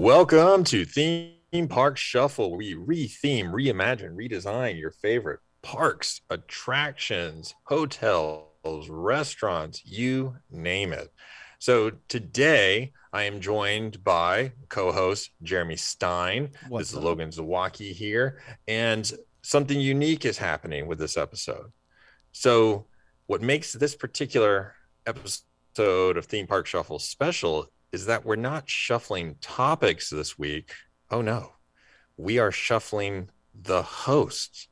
Welcome to Theme Park Shuffle. We retheme, reimagine, redesign your favorite parks, attractions, hotels, restaurants, you name it. So today I am joined by co-host Jeremy Stein. What's this is up? Logan Zawacki here, and something unique is happening with this episode. So, what makes this particular episode of Theme Park Shuffle special is that we're not shuffling topics this week. Oh no, we are shuffling the hosts.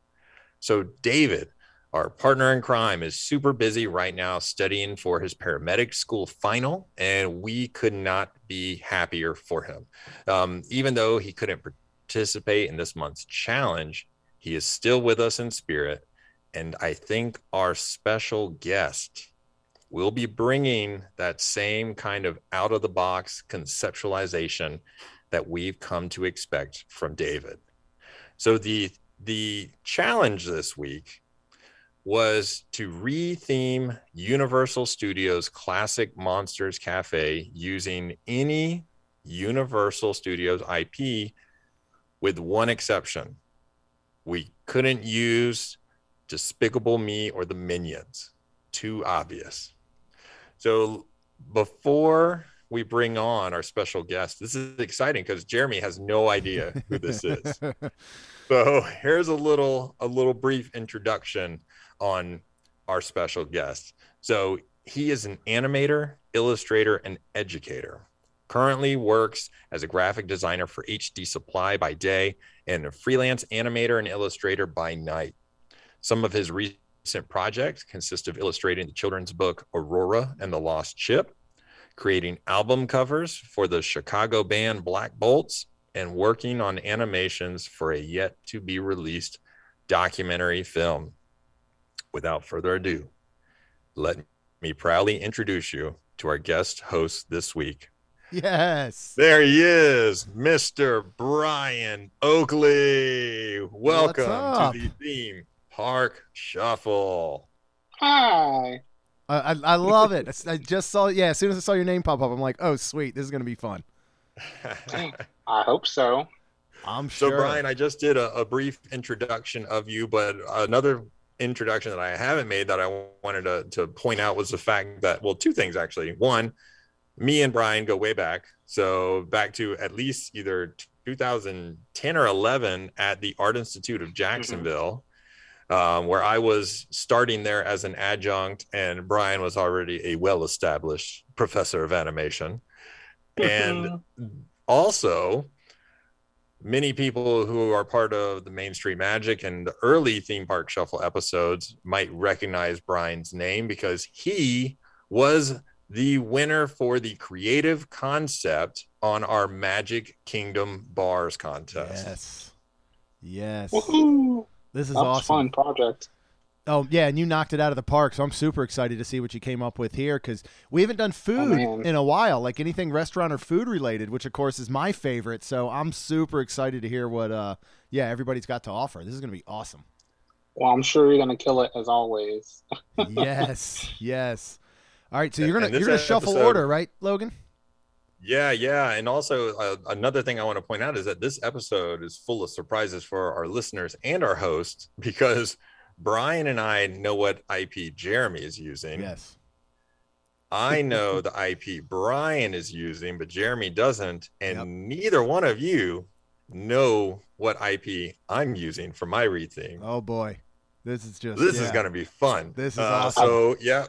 So, David, our partner in crime, is super busy right now studying for his paramedic school final, and we could not be happier for him. Um, even though he couldn't participate in this month's challenge, he is still with us in spirit. And I think our special guest will be bringing that same kind of out of the box conceptualization that we've come to expect from David. So the the challenge this week was to retheme Universal Studios classic Monsters Cafe using any Universal Studios IP with one exception. We couldn't use Despicable Me or the Minions. Too obvious. So before we bring on our special guest, this is exciting because Jeremy has no idea who this is. So here's a little a little brief introduction on our special guest. So he is an animator, illustrator, and educator. Currently works as a graphic designer for HD Supply by day and a freelance animator and illustrator by night. Some of his recent projects consists of illustrating the children's book Aurora and the Lost Ship, creating album covers for the Chicago band Black Bolts, and working on animations for a yet to be released documentary film. Without further ado, let me proudly introduce you to our guest host this week. yes. There he is, Mr. Brian Oakley. Welcome to the theme park shuffle. Hi. I, I, I love it. I just saw, yeah, as soon as I saw your name pop up, I'm like, oh, sweet. This is going to be fun. I hope so. I'm sure. So. Brian, I just did a, a brief introduction of you, but another introduction that I haven't made that I wanted to, to point out was the fact that, well, two things actually. One, me and Brian go way back. So, back to at least either 2010 or 11 at the Art Institute of mm-hmm. Jacksonville, um, where I was starting there as an adjunct, and Brian was already a well established professor of animation. And also many people who are part of the main street magic and the early theme park shuffle episodes might recognize brian's name because he was the winner for the creative concept on our magic kingdom bars contest yes. Yes. Woohoo! This is That was a awesome. fun project. Oh, yeah, and you knocked it out of the park, so I'm super excited to see what you came up with here because we haven't done food man. in a while, like anything restaurant or food related, which of course is my favorite. So I'm super excited to hear what, uh, yeah, everybody's got to offer. This is going to be awesome. Well, I'm sure you're gonna kill it as always. yes, yes. All right, so you're gonna And you're gonna shuffle episode- order, right, Logan? Yeah yeah and also uh, another thing i want to point out is that this episode is full of surprises for our listeners and our hosts because brian and i know what ip jeremy is using Yes. I know the IP Brian is using, but Jeremy doesn't, and Yep. neither one of you know what IP I'm using for my read theme. Oh boy, this is just this is gonna be fun. This is Uh, awesome. So yeah,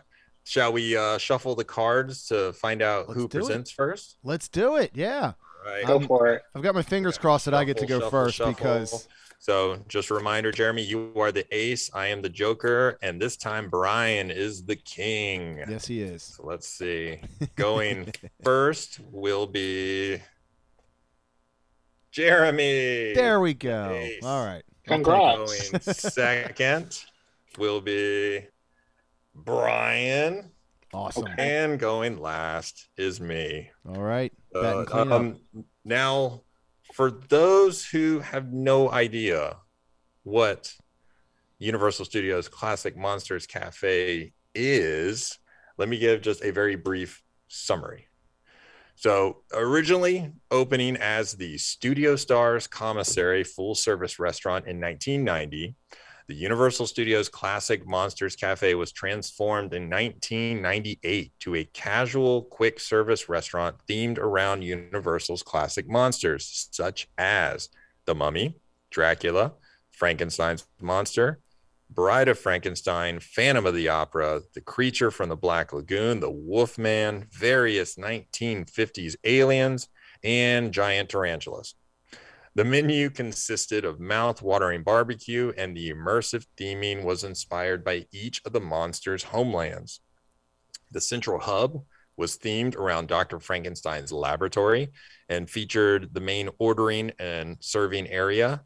shall we uh, shuffle the cards to find out Let's who do it. presents first? Let's do it. Yeah, Right. Go Um, for it. I've got my fingers crossed that I get to go shuffle, first shuffle. because So just a reminder, Jeremy, you are the ace. I am the joker, and this time Brian is the king. yes, he is. So let's see. Going first will be Jeremy. There we go. Ace. All right. Congrats. Going second will be Brian. Awesome. And going last is me. All right. Uh, Batting clean up. um, now, for those who have no idea what Universal Studios Classic Monsters Cafe is, let me give just a very brief summary. So, originally opening as the Studio Stars Commissary full service restaurant in 1990, the Universal Studios Classic Monsters Cafe was transformed in 1998 to a casual quick service restaurant themed around Universal's classic monsters, such as The Mummy, Dracula, Frankenstein's Monster, Bride of Frankenstein, Phantom of the Opera, The Creature from the Black Lagoon, The Wolfman, various 1950s aliens, and giant tarantulas. The menu consisted of mouth-watering barbecue, and the immersive theming was inspired by each of the monsters' homelands. The central hub was themed around Dr. Frankenstein's laboratory and featured the main ordering and serving area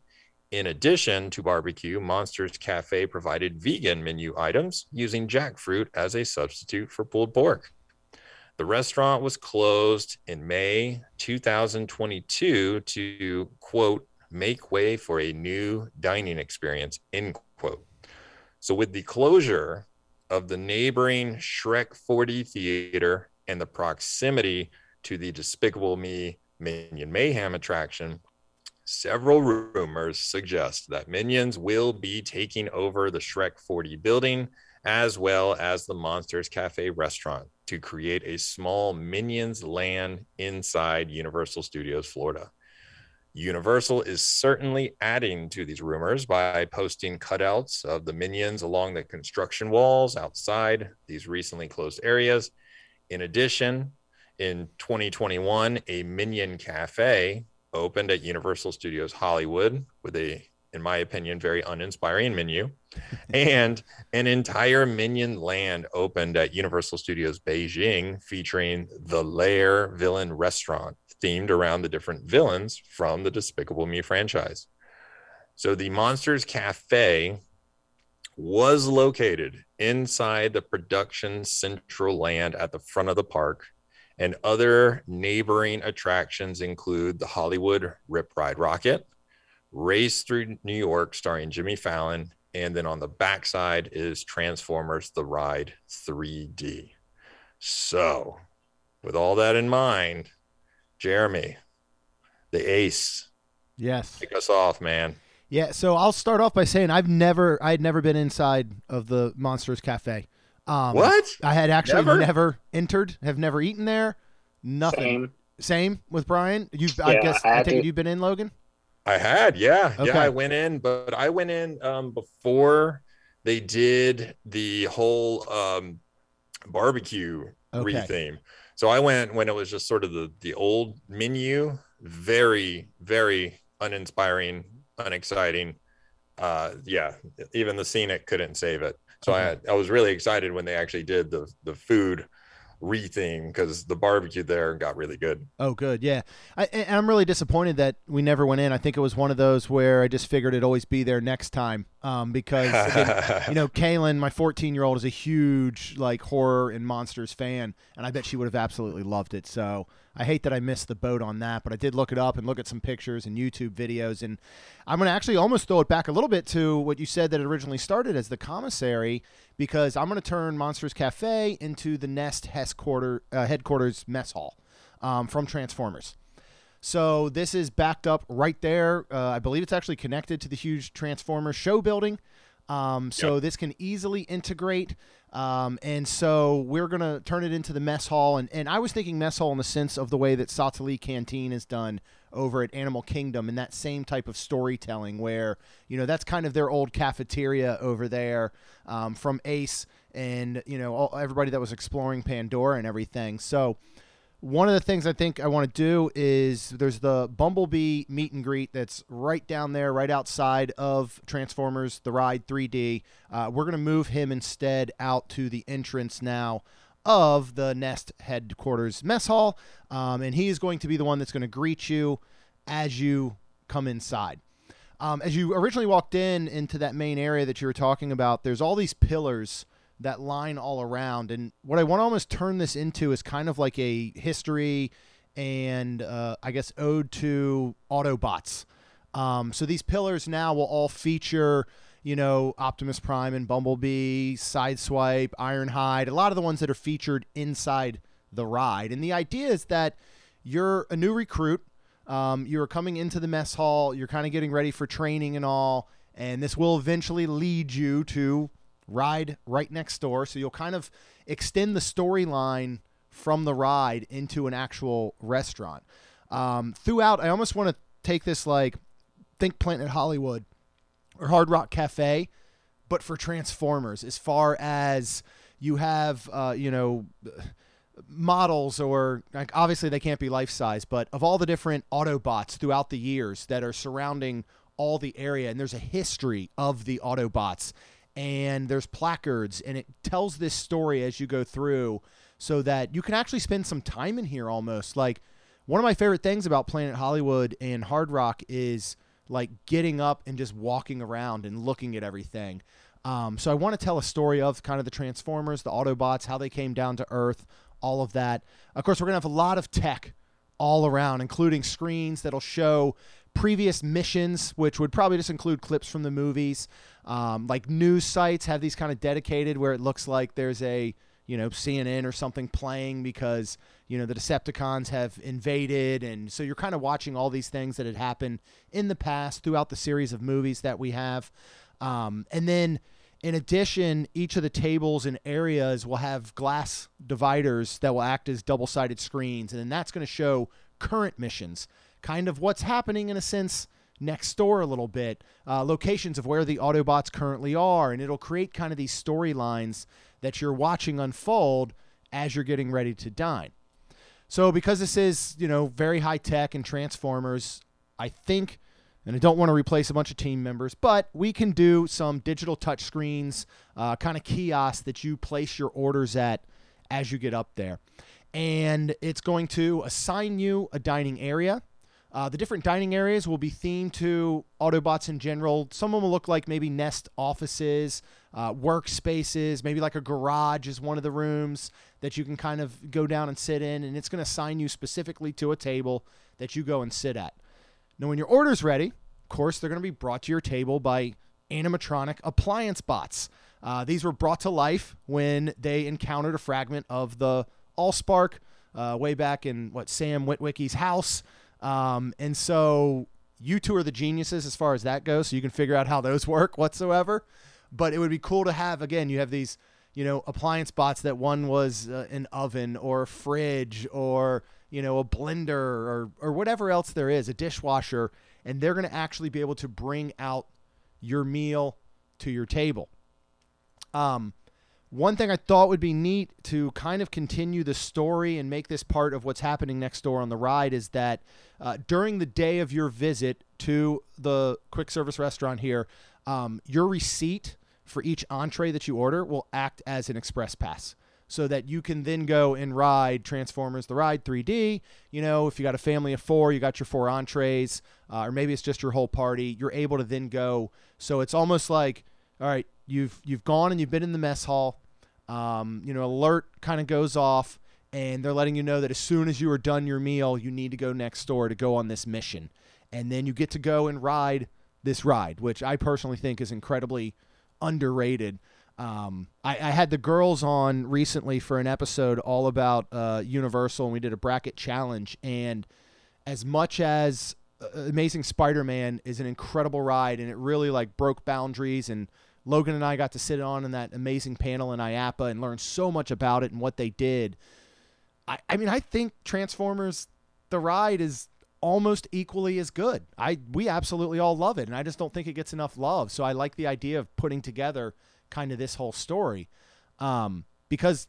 in addition to barbecue, Monsters Cafe provided vegan menu items using jackfruit as a substitute for pulled pork. The restaurant was closed in May 2022 to quote, make way for a new dining experience, end quote. So, with the closure of the neighboring Shrek 4D theater and the proximity to the Despicable Me Minion Mayhem attraction, Several rumors suggest that Minions will be taking over the Shrek 4D building as well as the Monsters Cafe restaurant to create a small Minions land inside Universal Studios Florida. Universal is certainly adding to these rumors by posting cutouts of the minions along the construction walls outside these recently closed areas. In addition, in 2021, a Minion Cafe opened at Universal Studios Hollywood with a, in my opinion, very uninspiring menu. and an entire Minion land opened at Universal Studios Beijing featuring the Lair Villain Restaurant themed around the different villains from the Despicable Me franchise. So the Monsters Cafe was located inside the production central land at the front of the park and other neighboring attractions include the Hollywood Rip Ride Rockit, Race Through New York starring Jimmy Fallon, and then on the backside is Transformers The Ride 3D. So, with all that in mind, Jeremy, the ace. Yes. Kick us off, man. Yeah, so I'll start off by saying I've never I had never been inside of the Monsters Cafe. Um, what? I had actually never? never? entered, have never eaten there. Nothing. Same, Same with Brian. You, yeah, I guess I, I think you've been in Logan. I had, yeah, okay. yeah. I went in, but I went in um, before they did the whole um, barbecue okay. retheme. So I went when it was just sort of the the old menu, very very uninspiring, unexciting. Uh, yeah, even the scenic couldn't save it. So okay. I I was really excited when they actually did the the food retheme because the barbecue there got really good. Oh, good. Yeah. I, I'm really disappointed that we never went in. I think it was one of those where I just figured it'd always be there next time. Um, because, again, you know, Kaylin, my 14 year old, is a huge, like, horror and monsters fan. And I bet she would have absolutely loved it. So I hate that I missed the boat on that, but I did look it up and look at some pictures and YouTube videos. And I'm going to actually almost throw it back a little bit to what you said that it originally started as the commissary, because I'm going to turn Monsters Cafe into the Nest headquarter, uh, headquarters mess hall um, from Transformers. So this is backed up right there. Uh, I believe it's actually connected to the huge Transformer show building. Um, so yep. this can easily integrate. Um, and so we're going to turn it into the mess hall. And, and I was thinking mess hall in the sense of the way that Satu'li Canteen is done over at Animal Kingdom and that same type of storytelling where, you know, that's kind of their old cafeteria over there um, from Ace and, you know, all, everybody that was exploring Pandora and everything. So, one of the things I think I want to do is there's the Bumblebee meet and greet that's right down there, right outside of Transformers The Ride 3D. Uh, we're going to move him instead out to the entrance now of the Nest headquarters mess hall. Um, and he is going to be the one that's going to greet you as you come inside. Um, as you originally walked in into that main area that you were talking about, there's all these pillars that line all around. And what I want to almost turn this into is kind of like a history and uh, I guess ode to Autobots. Um, so these pillars now will all feature, you know, Optimus Prime and Bumblebee, Sideswipe, Ironhide, a lot of the ones that are featured inside the ride. And the idea is that you're a new recruit. Um, you're coming into the mess hall. You're kind of getting ready for training and all, and this will eventually lead you to ride right next door. So you'll kind of extend the storyline from the ride into an actual restaurant. Um, throughout, I almost want to take this like think Planet Hollywood or Hard Rock Cafe, but for Transformers, as far as you have, uh, you know, models or like obviously they can't be life size, but of all the different Autobots throughout the years that are surrounding all the area, and there's a history of the Autobots, and there's placards, and it tells this story as you go through, so that you can actually spend some time in here almost. Like one of my favorite things about Planet Hollywood and Hard Rock is like getting up and just walking around and looking at everything. Um, so I want to tell a story of kind of the Transformers, the Autobots, how they came down to Earth, all of that. Of course, we're going to have a lot of tech all around, including screens that'll show previous missions, which would probably just include clips from the movies. Um, like news sites have these kind of dedicated where it looks like there's a you know CNN or something playing because you know the Decepticons have invaded, and so you're kind of watching all these things that had happened in the past throughout the series of movies that we have, um, and then in addition, each of the tables and areas will have glass dividers that will act as double sided screens. And then that's going to show current missions, kind of what's happening in a sense next door a little bit, uh, locations of where the Autobots currently are. And it'll create kind of these storylines that you're watching unfold as you're getting ready to dine. So, because this is, you know, very high tech and Transformers, I think and I don't want to replace a bunch of team members, but we can do some digital touch screens, uh, kind of kiosks that you place your orders at as you get up there. And it's going to assign you a dining area. Uh, the different dining areas will be themed to Autobots in general. Some of them will look like maybe Nest offices, uh, workspaces, maybe like a garage is one of the rooms that you can kind of go down and sit in. And it's going to assign you specifically to a table that you go and sit at. Now, when your order's ready, of course, they're going to be brought to your table by animatronic appliance bots. Uh, these were brought to life when they encountered a fragment of the Allspark uh, way back in what Sam Witwicky's house. Um, and so you two are the geniuses as far as that goes, so you can figure out how those work whatsoever. But it would be cool to have again. You have these, you know, appliance bots that one was uh, an oven or a fridge or you know, a blender or, or whatever else there is, a dishwasher, and they're going to actually be able to bring out your meal to your table. Um, one thing I thought would be neat to kind of continue the story and make this part of what's happening next door on the ride is that uh, during the day of your visit to the quick service restaurant here, um, your receipt for each entree that you order will act as an express pass so that you can then go and ride Transformers the Ride 3D. You know, if you got a family of four, you got your four entrees, uh, or maybe it's just your whole party. You're able to then go. So it's almost like, all right, you've you've gone and you've been in the mess hall. Um, you know, alert kind of goes off, and they're letting you know that as soon as you are done your meal, you need to go next door to go on this mission, and then you get to go and ride this ride, which I personally think is incredibly underrated. Um, I, I, had the girls on recently for an episode all about uh, Universal, and we did a bracket challenge. And as much as uh, Amazing Spider-Man is an incredible ride, and it really like broke boundaries, and Logan and I got to sit on in that amazing panel in IAAPA and learn so much about it and what they did. I, I mean, I think Transformers, the ride is almost equally as good. I we absolutely all love it, and I just don't think it gets enough love. So I like the idea of putting together kind of this whole story um, because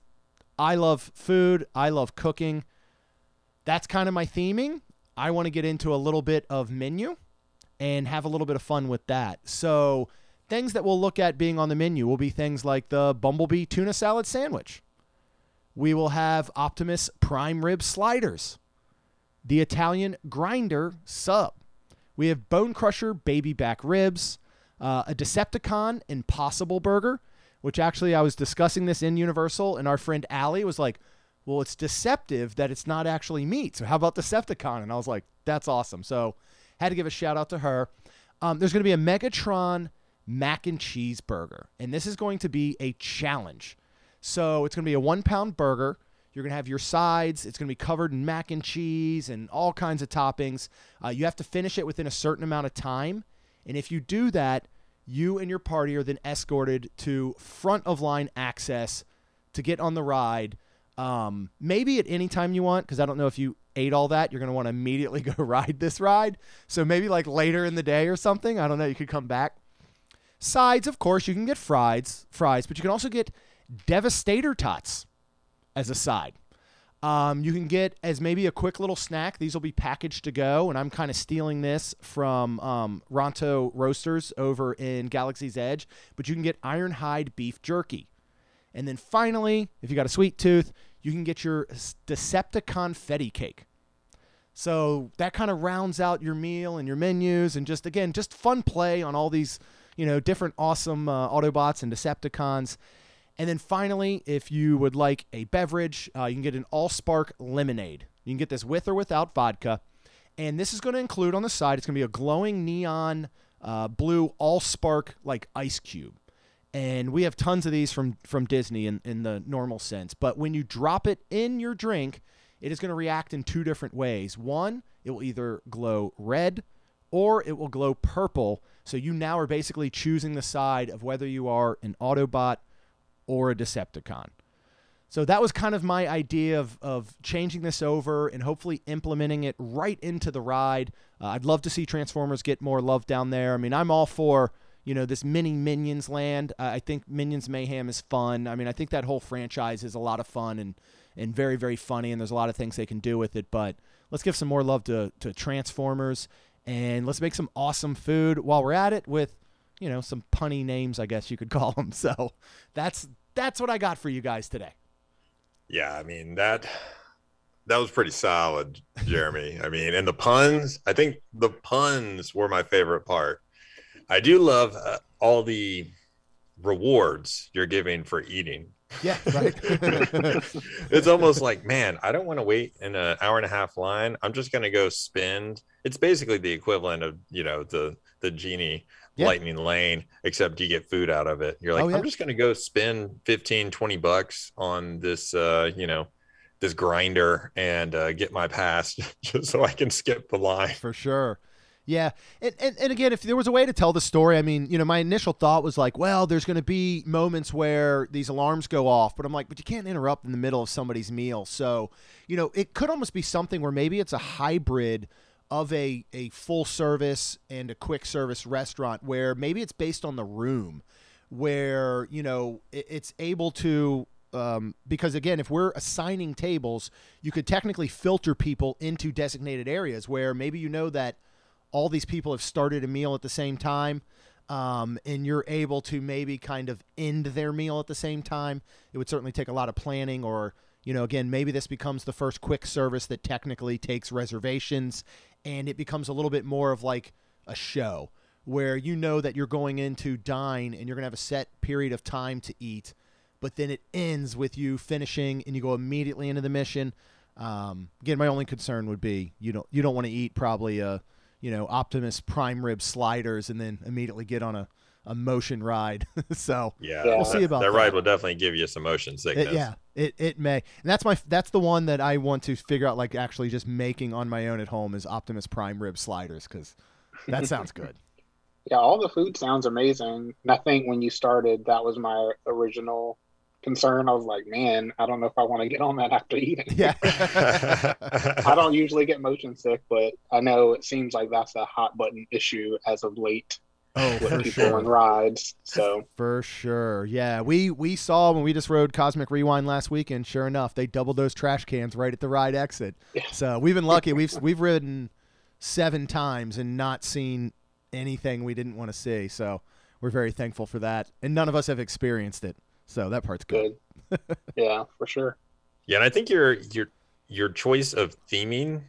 I love food, I love cooking. That's kind of my theming. I want to get into a little bit of menu and have a little bit of fun with that. So, things that we'll look at being on the menu will be things like the Bumblebee tuna salad sandwich. We will have Optimus prime rib sliders, the Italian grinder sub. We have Bone Crusher baby back ribs, uh, a Decepticon Impossible Burger, which actually I was discussing this in Universal, and our friend Allie was like, "Well, it's deceptive that it's not actually meat. So how about Decepticon?" And I was like, "That's awesome." So had to give a shout out to her. Um, there's going to be a Megatron mac and cheese burger, and this is going to be a challenge. So it's going to be a one pound burger. You're going to have your sides. It's going to be covered in mac and cheese and all kinds of toppings. Uh, you have to finish it within a certain amount of time. And if you do that, you and your party are then escorted to front of line access to get on the ride. Um, maybe at any time you want, because I don't know if you ate all that, you're going to want to immediately go ride this ride. So maybe like later in the day or something. I don't know. You could come back. Sides, of course, you can get fries, fries, but you can also get Devastator tots as a side. Um, you can get as maybe a quick little snack. These will be packaged to go, and I'm kind of stealing this from um, Ronto Roasters over in Galaxy's Edge. But you can get Ironhide beef jerky, and then finally, if you got a sweet tooth, you can get your Decepticon Fetty cake. So that kind of rounds out your meal and your menus, and just again, just fun play on all these, you know, different awesome uh, Autobots and Decepticons. And then finally, if you would like a beverage, uh, you can get an Allspark lemonade. You can get this with or without vodka. And this is going to include on the side, it's going to be a glowing neon uh, blue Allspark like ice cube. And we have tons of these from, from Disney in, in the normal sense. But when you drop it in your drink, it is going to react in two different ways. One, it will either glow red or it will glow purple. So you now are basically choosing the side of whether you are an Autobot or a Decepticon. So that was kind of my idea of, of changing this over and hopefully implementing it right into the ride. Uh, I'd love to see Transformers get more love down there. I mean, I'm all for you know this mini Minions land. Uh, I think Minions Mayhem is fun. I mean, I think that whole franchise is a lot of fun and and very very funny, and there's a lot of things they can do with it. But let's give some more love to to Transformers and let's make some awesome food while we're at it with you know some punny names, I guess you could call them. So that's that's what I got for you guys today. Yeah, I mean that that was pretty solid, Jeremy. I mean, and the puns, I think the puns were my favorite part. I do love uh, all the rewards you're giving for eating. Yeah, right. it's almost like, man, I don't want to wait in an hour and a half line. I'm just going to go spend. It's basically the equivalent of, you know, the the genie yeah. lightning lane except you get food out of it you're like oh, yeah. i'm just going to go spend 15 20 bucks on this uh you know this grinder and uh, get my pass just so i can skip the line for sure yeah. And, and, and again, if there was a way to tell the story, I mean, you know, my initial thought was like, well, there's going to be moments where these alarms go off, but I'm like, but you can't interrupt in the middle of somebody's meal. So, you know, it could almost be something where maybe it's a hybrid of a, a full service and a quick service restaurant where maybe it's based on the room where you know it, it's able to um, because again if we're assigning tables you could technically filter people into designated areas where maybe you know that all these people have started a meal at the same time um, and you're able to maybe kind of end their meal at the same time it would certainly take a lot of planning or you know again maybe this becomes the first quick service that technically takes reservations and it becomes a little bit more of like a show where you know that you're going in to dine and you're going to have a set period of time to eat, but then it ends with you finishing and you go immediately into the mission. Um, again, my only concern would be you don't you don't want to eat probably a you know Optimus Prime rib sliders and then immediately get on a a motion ride. so yeah, we'll see about that. That ride will definitely give you some motion sickness. It, yeah, it, it may. And that's my that's the one that I want to figure out like actually just making on my own at home is Optimus Prime rib sliders because that sounds good. Yeah, all the food sounds amazing. And I think when you started, that was my original concern. I was like, man, I don't know if I want to get on that after eating. Yeah. I don't usually get motion sick, but I know it seems like that's a hot button issue as of late. Oh, with for people sure. and rides. So for sure, yeah. We we saw when we just rode Cosmic Rewind last weekend. Sure enough, they doubled those trash cans right at the ride exit. Yeah. So we've been lucky. we've we've ridden seven times and not seen anything we didn't want to see. So we're very thankful for that. And none of us have experienced it, so that part's good. good. yeah, for sure. Yeah, and I think your your your choice of theming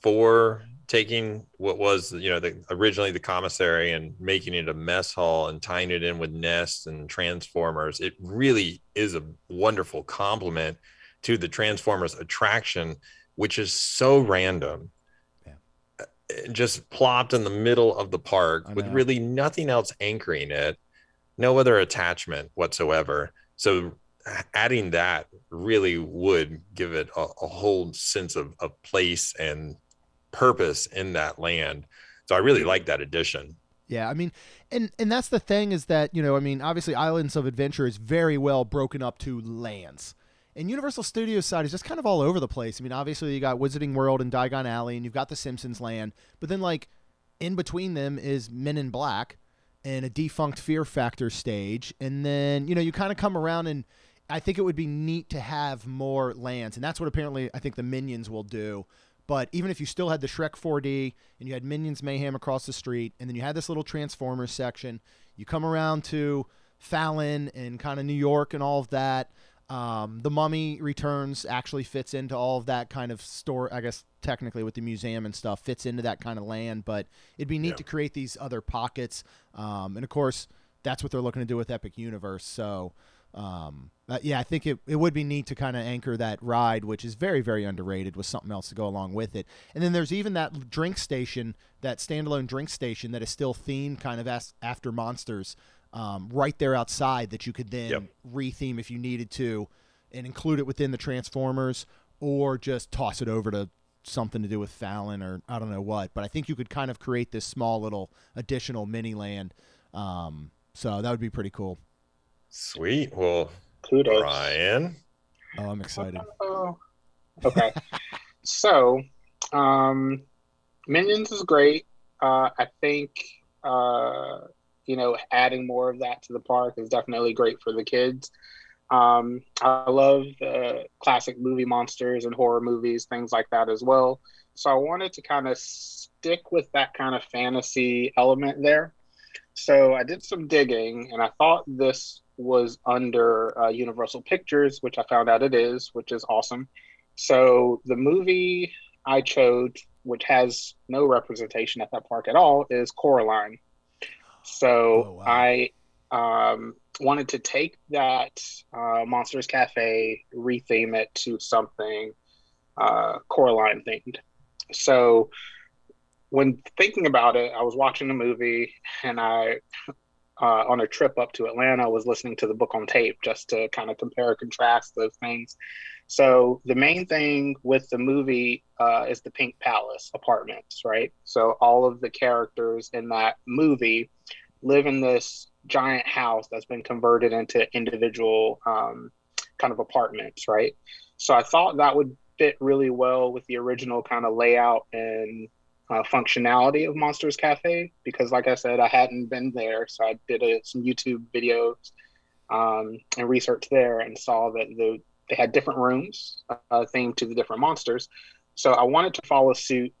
for taking what was you know the originally the commissary and making it a mess hall and tying it in with nests and transformers it really is a wonderful complement to the transformers attraction which is so random yeah. Uh, just plopped in the middle of the park with really nothing else anchoring it no other attachment whatsoever so adding that really would give it a, a whole sense of, of place and purpose in that land. So I really like that addition. Yeah, I mean, and and that's the thing is that you know, I mean, obviously, Islands of Adventure is very well broken up to lands, and Universal Studios side is just kind of all over the place. I mean, obviously, you got Wizarding World and Diagon Alley, and you've got the Simpsons Land, but then like in between them is Men in Black and a defunct Fear Factor stage, and then you know you kind of come around and. I think it would be neat to have more lands, and that's what apparently I think the Minions will do but even if you still had the Shrek 4D and you had Minions Mayhem across the street, and then you had this little Transformers section, you come around to Fallon and kind of New York and all of that. Um, the Mummy Returns actually fits into all of that kind of store. I guess technically with the museum and stuff fits into that kind of land, but it'd be neat yeah. to create these other pockets. Um, and of course, that's what they're looking to do with Epic Universe. So um, uh, yeah, I think it, it would be neat to kind of anchor that ride, which is very, very underrated, with something else to go along with it. And then there's even that drink station, that standalone drink station that is still themed kind of as, after monsters, um, right there outside that you could then yep. retheme if you needed to and include it within the Transformers or just toss it over to something to do with Fallon or I don't know what. But I think you could kind of create this small little additional mini land. Um, so that would be pretty cool. Sweet. Well, kudos, Ryan. Oh, I'm excited. Uh, okay. so, um, Minions is great. Uh, I think uh, you know adding more of that to the park is definitely great for the kids. Um, I love the classic movie monsters and horror movies, things like that as well. So I wanted to kind of stick with that kind of fantasy element there. So I did some digging, and I thought this was under uh, Universal Pictures, which I found out it is, which is awesome. So the movie I chose, which has no representation at that park at all, is Coraline. So oh, wow. I um, wanted to take that uh, Monsters Cafe, retheme it to something uh, Coraline themed. So when thinking about it, I was watching a movie and I uh, on a trip up to Atlanta was listening to the book on tape just to kind of compare and contrast those things. So the main thing with the movie uh, is the Pink Palace apartments, right? So all of the characters in that movie live in this giant house that's been converted into individual um, kind of apartments, right? So I thought that would fit really well with the original kind of layout and uh, functionality of Monsters Cafe because, like I said, I hadn't been there, so I did a, some YouTube videos um, and research there and saw that the, they had different rooms uh, themed to the different monsters. So I wanted to follow suit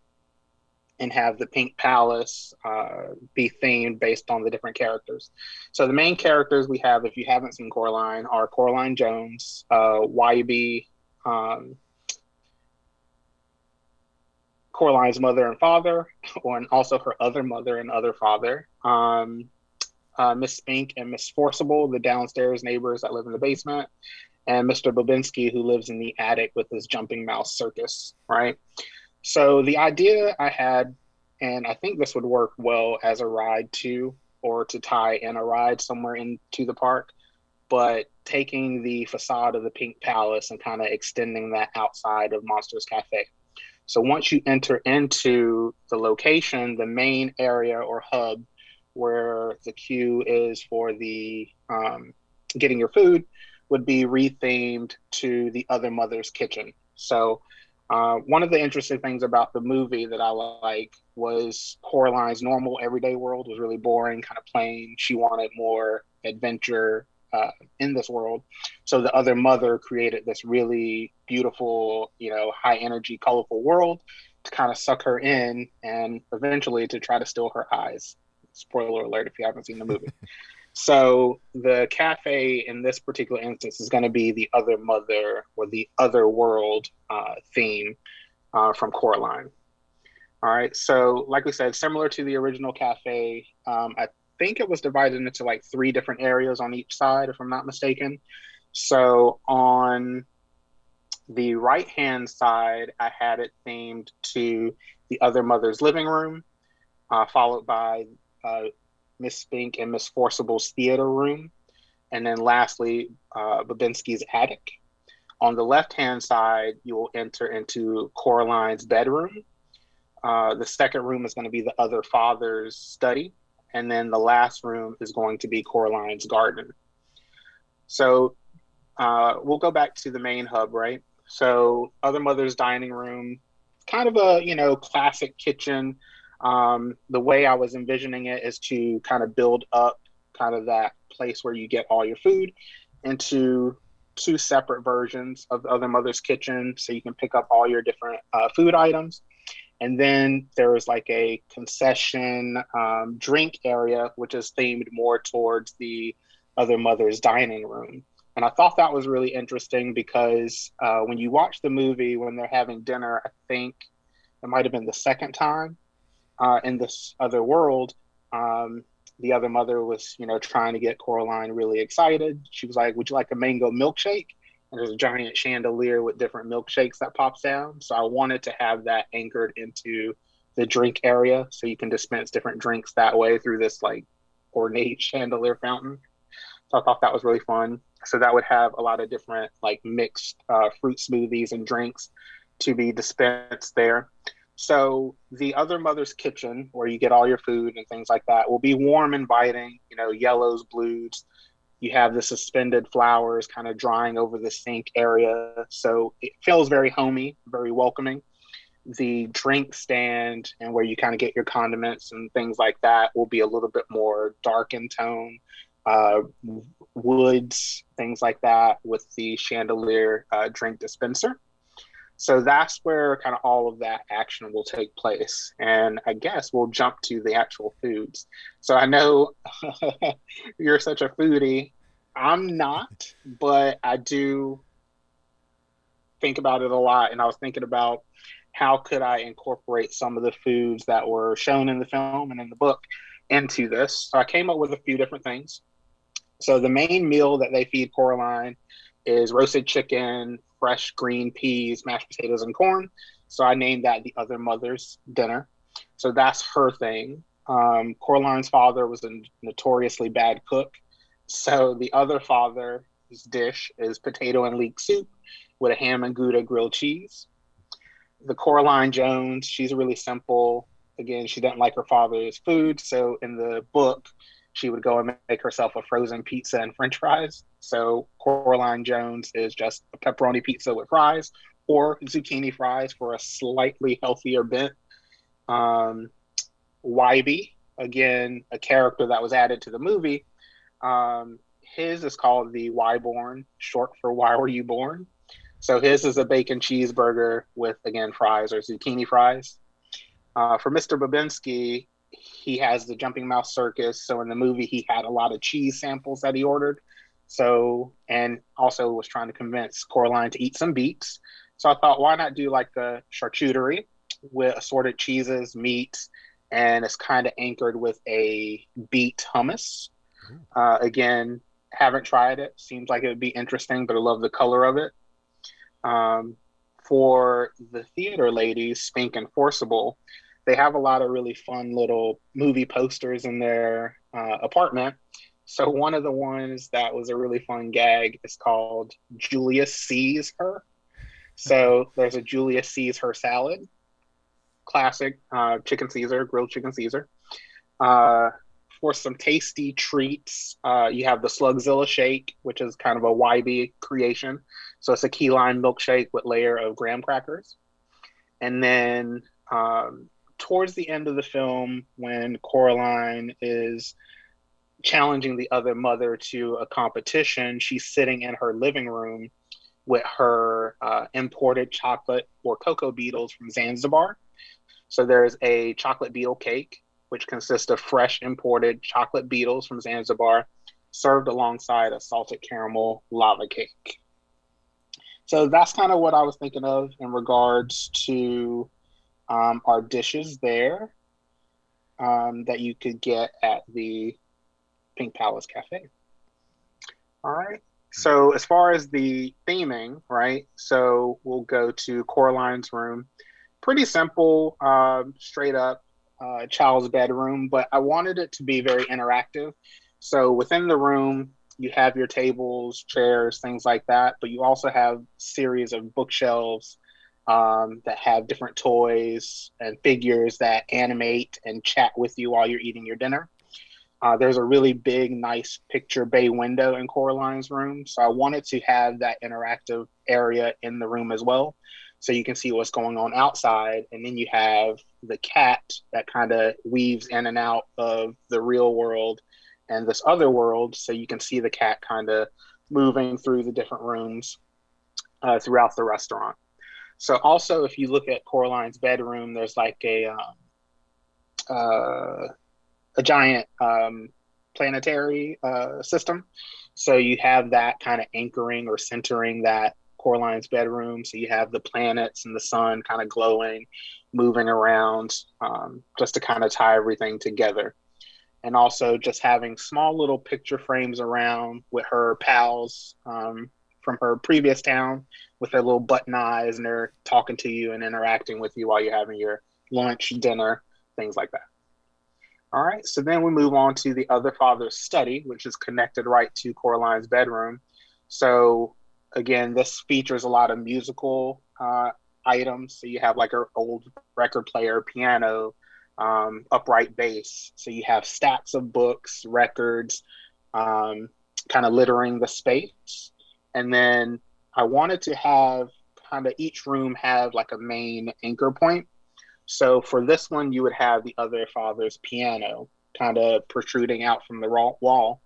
and have the Pink Palace uh, be themed based on the different characters. So the main characters we have, if you haven't seen Coraline, are Coraline Jones, uh, Wybie, um, Coraline's mother and father, or and also her other mother and other father. Um, uh, Miss Spink and Miss Forcible, the downstairs neighbors that live in the basement, and Mr. Bobinsky, who lives in the attic with his jumping mouse circus, right? So the idea I had, and I think this would work well as a ride too, or to tie in a ride somewhere into the park, but taking the facade of the Pink Palace and kind of extending that outside of Monsters Cafe. So once you enter into the location, the main area or hub where the queue is for the um, getting your food would be rethemed to the other mother's kitchen. So uh, one of the interesting things about the movie that I like was Coraline's normal everyday world was really boring, kind of plain. She wanted more adventure uh, in this world. So the other mother created this really beautiful, you know, high energy, colorful world to kind of suck her in and eventually to try to steal her eyes. Spoiler alert if you haven't seen the movie. so the cafe in this particular instance is going to be the other mother or the other world uh, theme uh, from Coraline. All right. So, like we said, similar to the original cafe, um, at think it was divided into like three different areas on each side, if I'm not mistaken. So on the right hand side, I had it themed to the other mother's living room, uh, followed by uh, Miss Spink and Miss Forcible's theater room. and then lastly, uh, Bobinsky's attic. On the left hand side, you will enter into Coraline's bedroom. Uh, the second room is going to be the other father's study. And then the last room is going to be Coraline's garden. So uh, we'll go back to the main hub, right? So, other mother's dining room, kind of a you know classic kitchen. Um, the way I was envisioning it is to kind of build up kind of that place where you get all your food into two separate versions of the other mother's kitchen so you can pick up all your different uh, food items and then there is like a concession um, drink area which is themed more towards the other mother's dining room and i thought that was really interesting because uh, when you watch the movie when they're having dinner i think it might have been the second time uh, in this other world um, the other mother was, you know, trying to get Coraline really excited. She was like, "Would you like a mango milkshake?" There's a giant chandelier with different milkshakes that pops down. So I wanted to have that anchored into the drink area, so you can dispense different drinks that way through this like ornate chandelier fountain. So I thought that was really fun. So that would have a lot of different like mixed uh, fruit smoothies and drinks to be dispensed there. So the other mother's kitchen, where you get all your food and things like that, will be warm, inviting. You know, yellows, blues. You have the suspended flowers kind of drying over the sink area, so it feels very homey, very welcoming. The drink stand and where you kind of get your condiments and things like that will be a little bit more dark in tone. Uh, woods, things like that, with the chandelier uh, drink dispenser. So that's where kind of all of that action will take place. And I guess we'll jump to the actual foods. So I know you're such a foodie. I'm not, but I do think about it a lot. And I was thinking about how could I incorporate some of the foods that were shown in the film and in the book into this. So I came up with a few different things. So the main meal that they feed Coraline is roasted chicken, fresh green peas, mashed potatoes, and corn. So I named that the other mother's dinner. So that's her thing. Um, Coraline's father was a notoriously bad cook. So the other father's dish is potato and leek soup with a ham and gouda grilled cheese. The Coraline Jones, she's really simple. Again, she doesn't like her father's food. So in the book, she would go and make herself a frozen pizza and french fries. So Coraline Jones is just a pepperoni pizza with fries or zucchini fries for a slightly healthier bent. Um, again, a character that was added to the movie. Um, his is called the Wyborn, short for Why Were You Born? So his is a bacon cheeseburger with, again, fries or zucchini fries. Uh, for Mr. Bobinsky, he has the Jumping Mouse Circus. So in the movie, he had a lot of cheese samples that he ordered. So, and also was trying to convince Coraline to eat some beets. So I thought, why not do like a charcuterie with assorted cheeses, meats, and it's kind of anchored with a beet hummus. Uh, again, haven't tried it. Seems like it would be interesting, but I love the color of it. Um, for the theater ladies, Spink and Forcible, they have a lot of really fun little movie posters in their uh, apartment so one of the ones that was a really fun gag is called Julius sees her. So there's a Julius sees her salad, classic uh, chicken Caesar, grilled chicken Caesar. Uh, for some tasty treats, uh, you have the Slugzilla shake, which is kind of a Wybie creation. So it's a key lime milkshake with layer of graham crackers. And then um, towards the end of the film, when Coraline is challenging the other mother to a competition, she's sitting in her living room with her uh, imported chocolate or cocoa beetles from Zanzibar. So there's a chocolate beetle cake, which consists of fresh imported chocolate beetles from Zanzibar, served alongside a salted caramel lava cake. So that's kind of what I was thinking of in regards to um, our dishes there um, that you could get at the Pink Palace Cafe. All right. So as far as the theming, right? So we'll go to Coraline's room. Pretty simple, um, straight up uh, child's bedroom, but I wanted it to be very interactive. So within the room, you have your tables, chairs, things like that, but you also have series of bookshelves um, that have different toys and figures that animate and chat with you while you're eating your dinner. Uh, there's a really big, nice picture bay window in Coraline's room. So I wanted to have that interactive area in the room as well. So you can see what's going on outside. And then you have the cat that kind of weaves in and out of the real world and this other world. So you can see the cat kind of moving through the different rooms uh, throughout the restaurant. So also, if you look at Coraline's bedroom, there's like a um, uh, a giant um, planetary uh, system. So you have that kind of anchoring or centering that Coraline's bedroom. So you have the planets and the sun kind of glowing, moving around, um, just to kind of tie everything together. And also just having small little picture frames around with her pals um, from her previous town with their little button eyes and they're talking to you and interacting with you while you're having your lunch, dinner, things like that. All right, so then we move on to the other father's study, which is connected right to Coraline's bedroom. So again, this features a lot of musical uh, items. So you have like an old record player, piano, um, upright bass. So you have stacks of books, records, um, kind of littering the space. And then I wanted to have kind of each room have like a main anchor point. So for this one, you would have the other father's piano kind of protruding out from the wall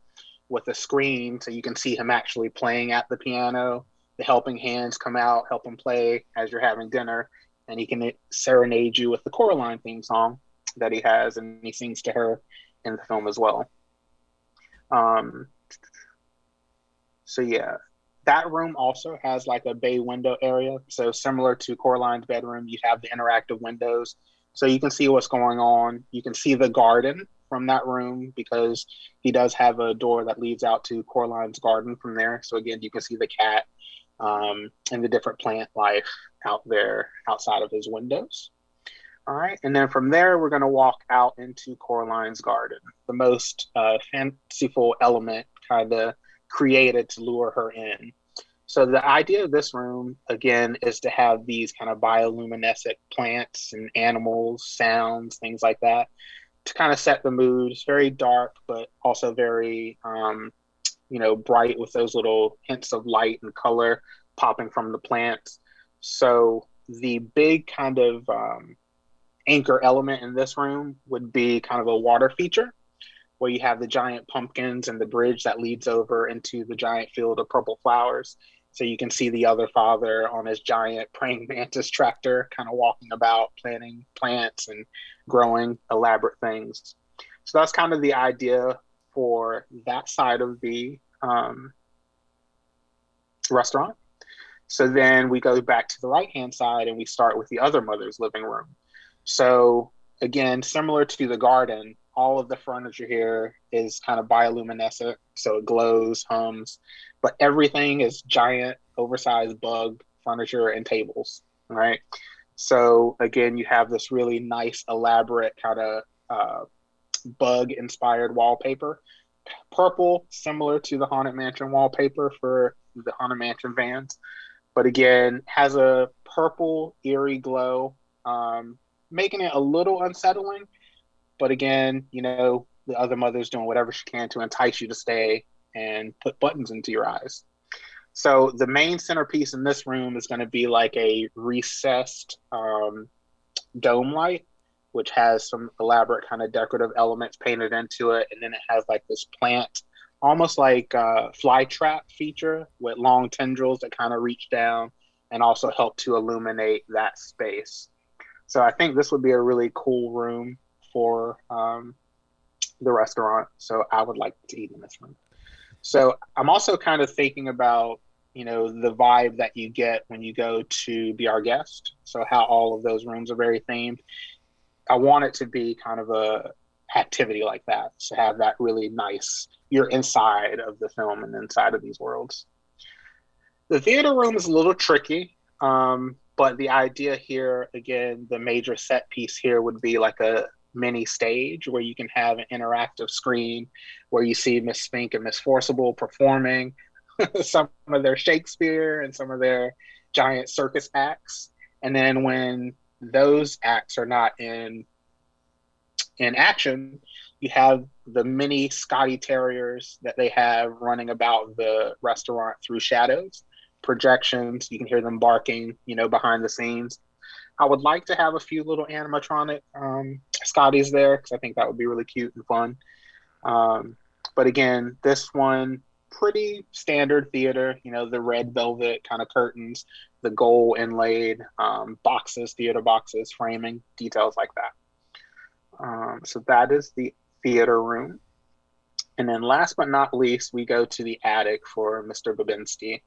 with a screen so you can see him actually playing at the piano. The helping hands come out, help him play as you're having dinner, and he can serenade you with the Coraline theme song that he has, and he sings to her in the film as well. Um, so yeah, that room also has like a bay window area. So similar to Coraline's bedroom, you have the interactive windows, so you can see what's going on. You can see the garden from that room because he does have a door that leads out to Coraline's garden from there. So again, you can see the cat um, and the different plant life out there outside of his windows. All right, and then from there, we're going to walk out into Coraline's garden, the most uh, fanciful element kind of created to lure her in. So the idea of this room again is to have these kind of bioluminescent plants and animals, sounds, things like that, to kind of set the mood. It's very dark, but also very, um, you know, bright with those little hints of light and color popping from the plants. So the big kind of um, anchor element in this room would be kind of a water feature where you have the giant pumpkins and the bridge that leads over into the giant field of purple flowers. So you can see the other father on his giant praying mantis tractor, kind of walking about, planting plants and growing elaborate things. So that's kind of the idea for that side of the um, restaurant. So then we go back to the right hand side and we start with the other mother's living room. So again, similar to the garden, all of the furniture here is kind of bioluminescent, so it glows, hums, but everything is giant, oversized bug furniture and tables, right? So again, you have this really nice, elaborate kind of uh, bug-inspired wallpaper. Purple, similar to the Haunted Mansion wallpaper for the Haunted Mansion vans, but again has a purple, eerie glow, um, making it a little unsettling but again, you know, the other mother's doing whatever she can to entice you to stay and put buttons into your eyes. So the main centerpiece in this room is going to be like a recessed um, dome light, which has some elaborate kind of decorative elements painted into it, and then it has like this plant, almost like a fly trap feature with long tendrils that kind of reach down and also help to illuminate that space. So I think this would be a really cool room for um, the restaurant. So I would like to eat in this room. So I'm also kind of thinking about you know the vibe that you get when you go to be our guest. So how all of those rooms are very themed. I want it to be kind of a activity like that to have that really nice. You're inside of the film and inside of these worlds. The theater room is a little tricky. Um, but the idea here again the major set piece here would be like a mini stage where you can have an interactive screen where you see Miss Spink and Miss Forcible performing some of their Shakespeare and some of their giant circus acts. And then when those acts are not in in action, you have the mini Scotty Terriers that they have running about the restaurant through shadows, projections. You can hear them barking, you know, behind the scenes. I would like to have a few little animatronic um, Scotties there because I think that would be really cute and fun. Um, but again, this one pretty standard theater. You know, the red velvet kind of curtains, the gold inlaid um, boxes, theater boxes, framing, details like that. Um, so that is the theater room. And then last but not least, we go to the attic for Mr. Bobinsky.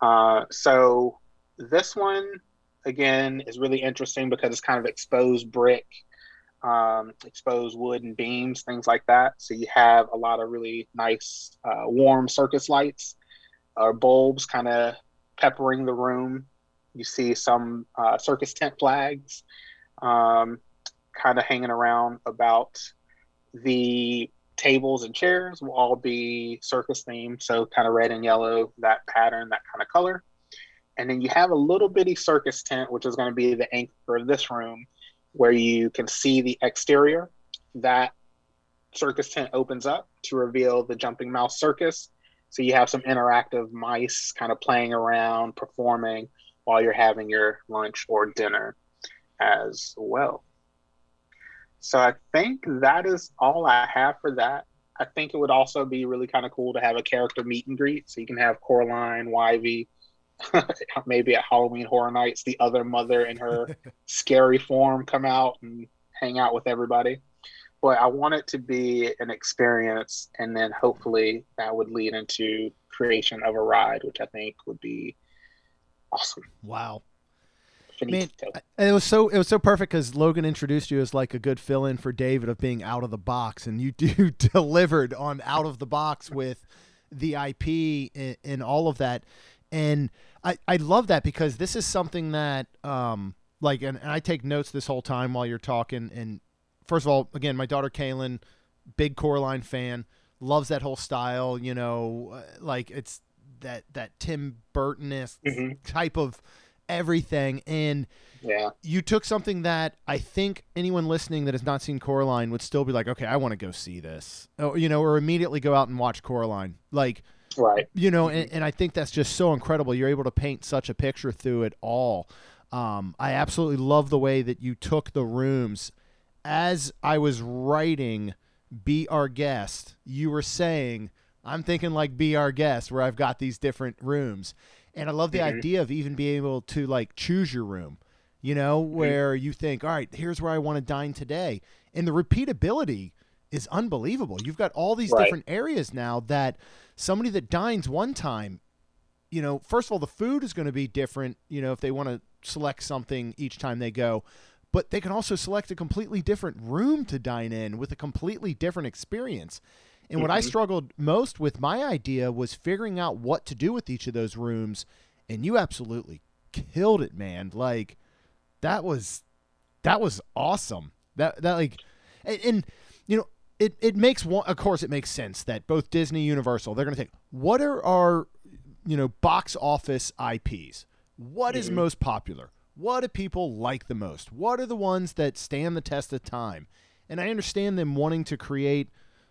Uh, so this one, again, is really interesting because it's kind of exposed brick, um, exposed wood and beams, things like that. So you have a lot of really nice uh, warm circus lights or bulbs kind of peppering the room. You see some uh, circus tent flags um, kind of hanging around about the tables and chairs will all be circus themed, so kind of red and yellow, that pattern, that kind of color. And then you have a little bitty circus tent, which is going to be the anchor of this room, where you can see the exterior. That circus tent opens up to reveal the Jumping Mouse Circus. So you have some interactive mice kind of playing around, performing while you're having your lunch or dinner as well. So I think that is all I have for that. I think it would also be really kind of cool to have a character meet and greet. So you can have Coraline, Wybie, maybe at Halloween Horror Nights, the other mother in her scary form come out and hang out with everybody. But I want it to be an experience, and then hopefully that would lead into creation of a ride, which I think would be awesome. Wow. Man, it was so it was so perfect because Logan introduced you as like a good fill-in for David of being out of the box, and you do delivered on out of the box with the IP and, and, all of that. And I I love that because this is something that um like and, and I take notes this whole time while you're talking. And first of all, again, my daughter Kaylin, big Coraline fan, loves that whole style. You know, uh, like it's that that Tim Burton mm-hmm. type of everything. And yeah, you took something that I think anyone listening that has not seen Coraline would still be like, okay, I want to go see this, or, you know, or immediately go out and watch Coraline. Like, right, you know, and, and I think that's just so incredible. You're able to paint such a picture through it all. Um, I absolutely love the way that you took the rooms. As I was writing, be our guest, you were saying, I'm thinking like be our guest, where I've got these different rooms. And I love the mm-hmm. idea of even being able to like choose your room, you know, mm-hmm. where mm-hmm. you think, all right, here's where I want to dine today. And the repeatability is unbelievable. You've got all these right. different areas now that somebody that dines one time, you know, first of all, the food is going to be different, you know, if they want to select something each time they go. But they can also select a completely different room to dine in with a completely different experience. And what I mm-hmm. struggled most with my idea was figuring out what to do with each of those rooms. And you absolutely killed it, man. Like that was that was awesome. That that like and, and you know it, it makes one of course it makes sense that both Disney Universal they're going to think what are our you know box office IPs? What is mm-hmm. most popular? What do people like the most? What are the ones that stand the test of time? And I understand them wanting to create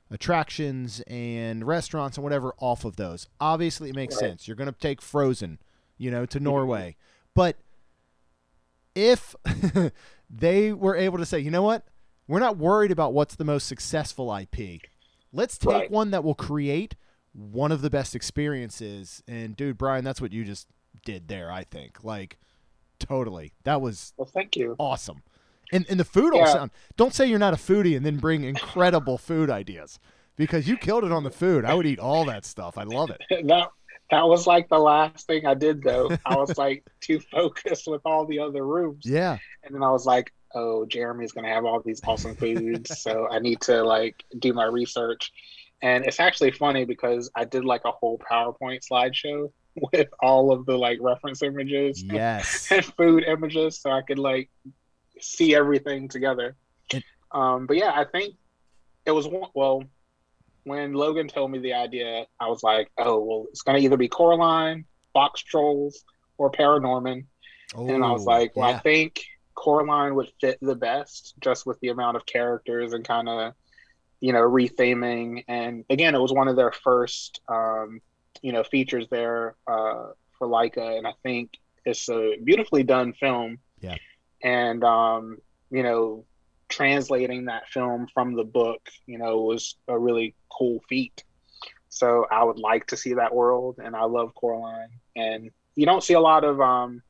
attractions and restaurants and whatever off of those. Obviously, it makes right. sense. You're going to take Frozen, you know, to Norway. but if they were able to say, you know what, we're not worried about what's the most successful IP. Let's take right. one that will create one of the best experiences. And dude, Brian, that's what you just did there. I think like totally. That was well. Thank you. Awesome. And and the food all sound. Don't say you're not a foodie and then bring incredible food ideas because you killed it on the food. I would eat all that stuff. I love it. that that was like the last thing I did though. I was like too focused with all the other rooms. Yeah. And then I was like, oh, Jeremy's gonna have all these awesome foods, so I need to like do my research. And it's actually funny because I did like a whole PowerPoint slideshow with all of the like reference images yes. and food images so I could like see everything together. Um, but yeah, I think it was well when Logan told me the idea. I was like, oh well, it's gonna either be Coraline, Box Trolls, or Paranorman. Oh, and I was like, well, yeah. I think Coraline would fit the best just with the amount of characters and kind of, you know, retheming. And again, it was one of their first, um, you know, features there uh, for Laika. And I think it's a beautifully done film. Yeah. And, um, you know, translating that film from the book, you know, was a really cool feat. So I would like to see that world. And I love Coraline. And you don't see a lot of, um,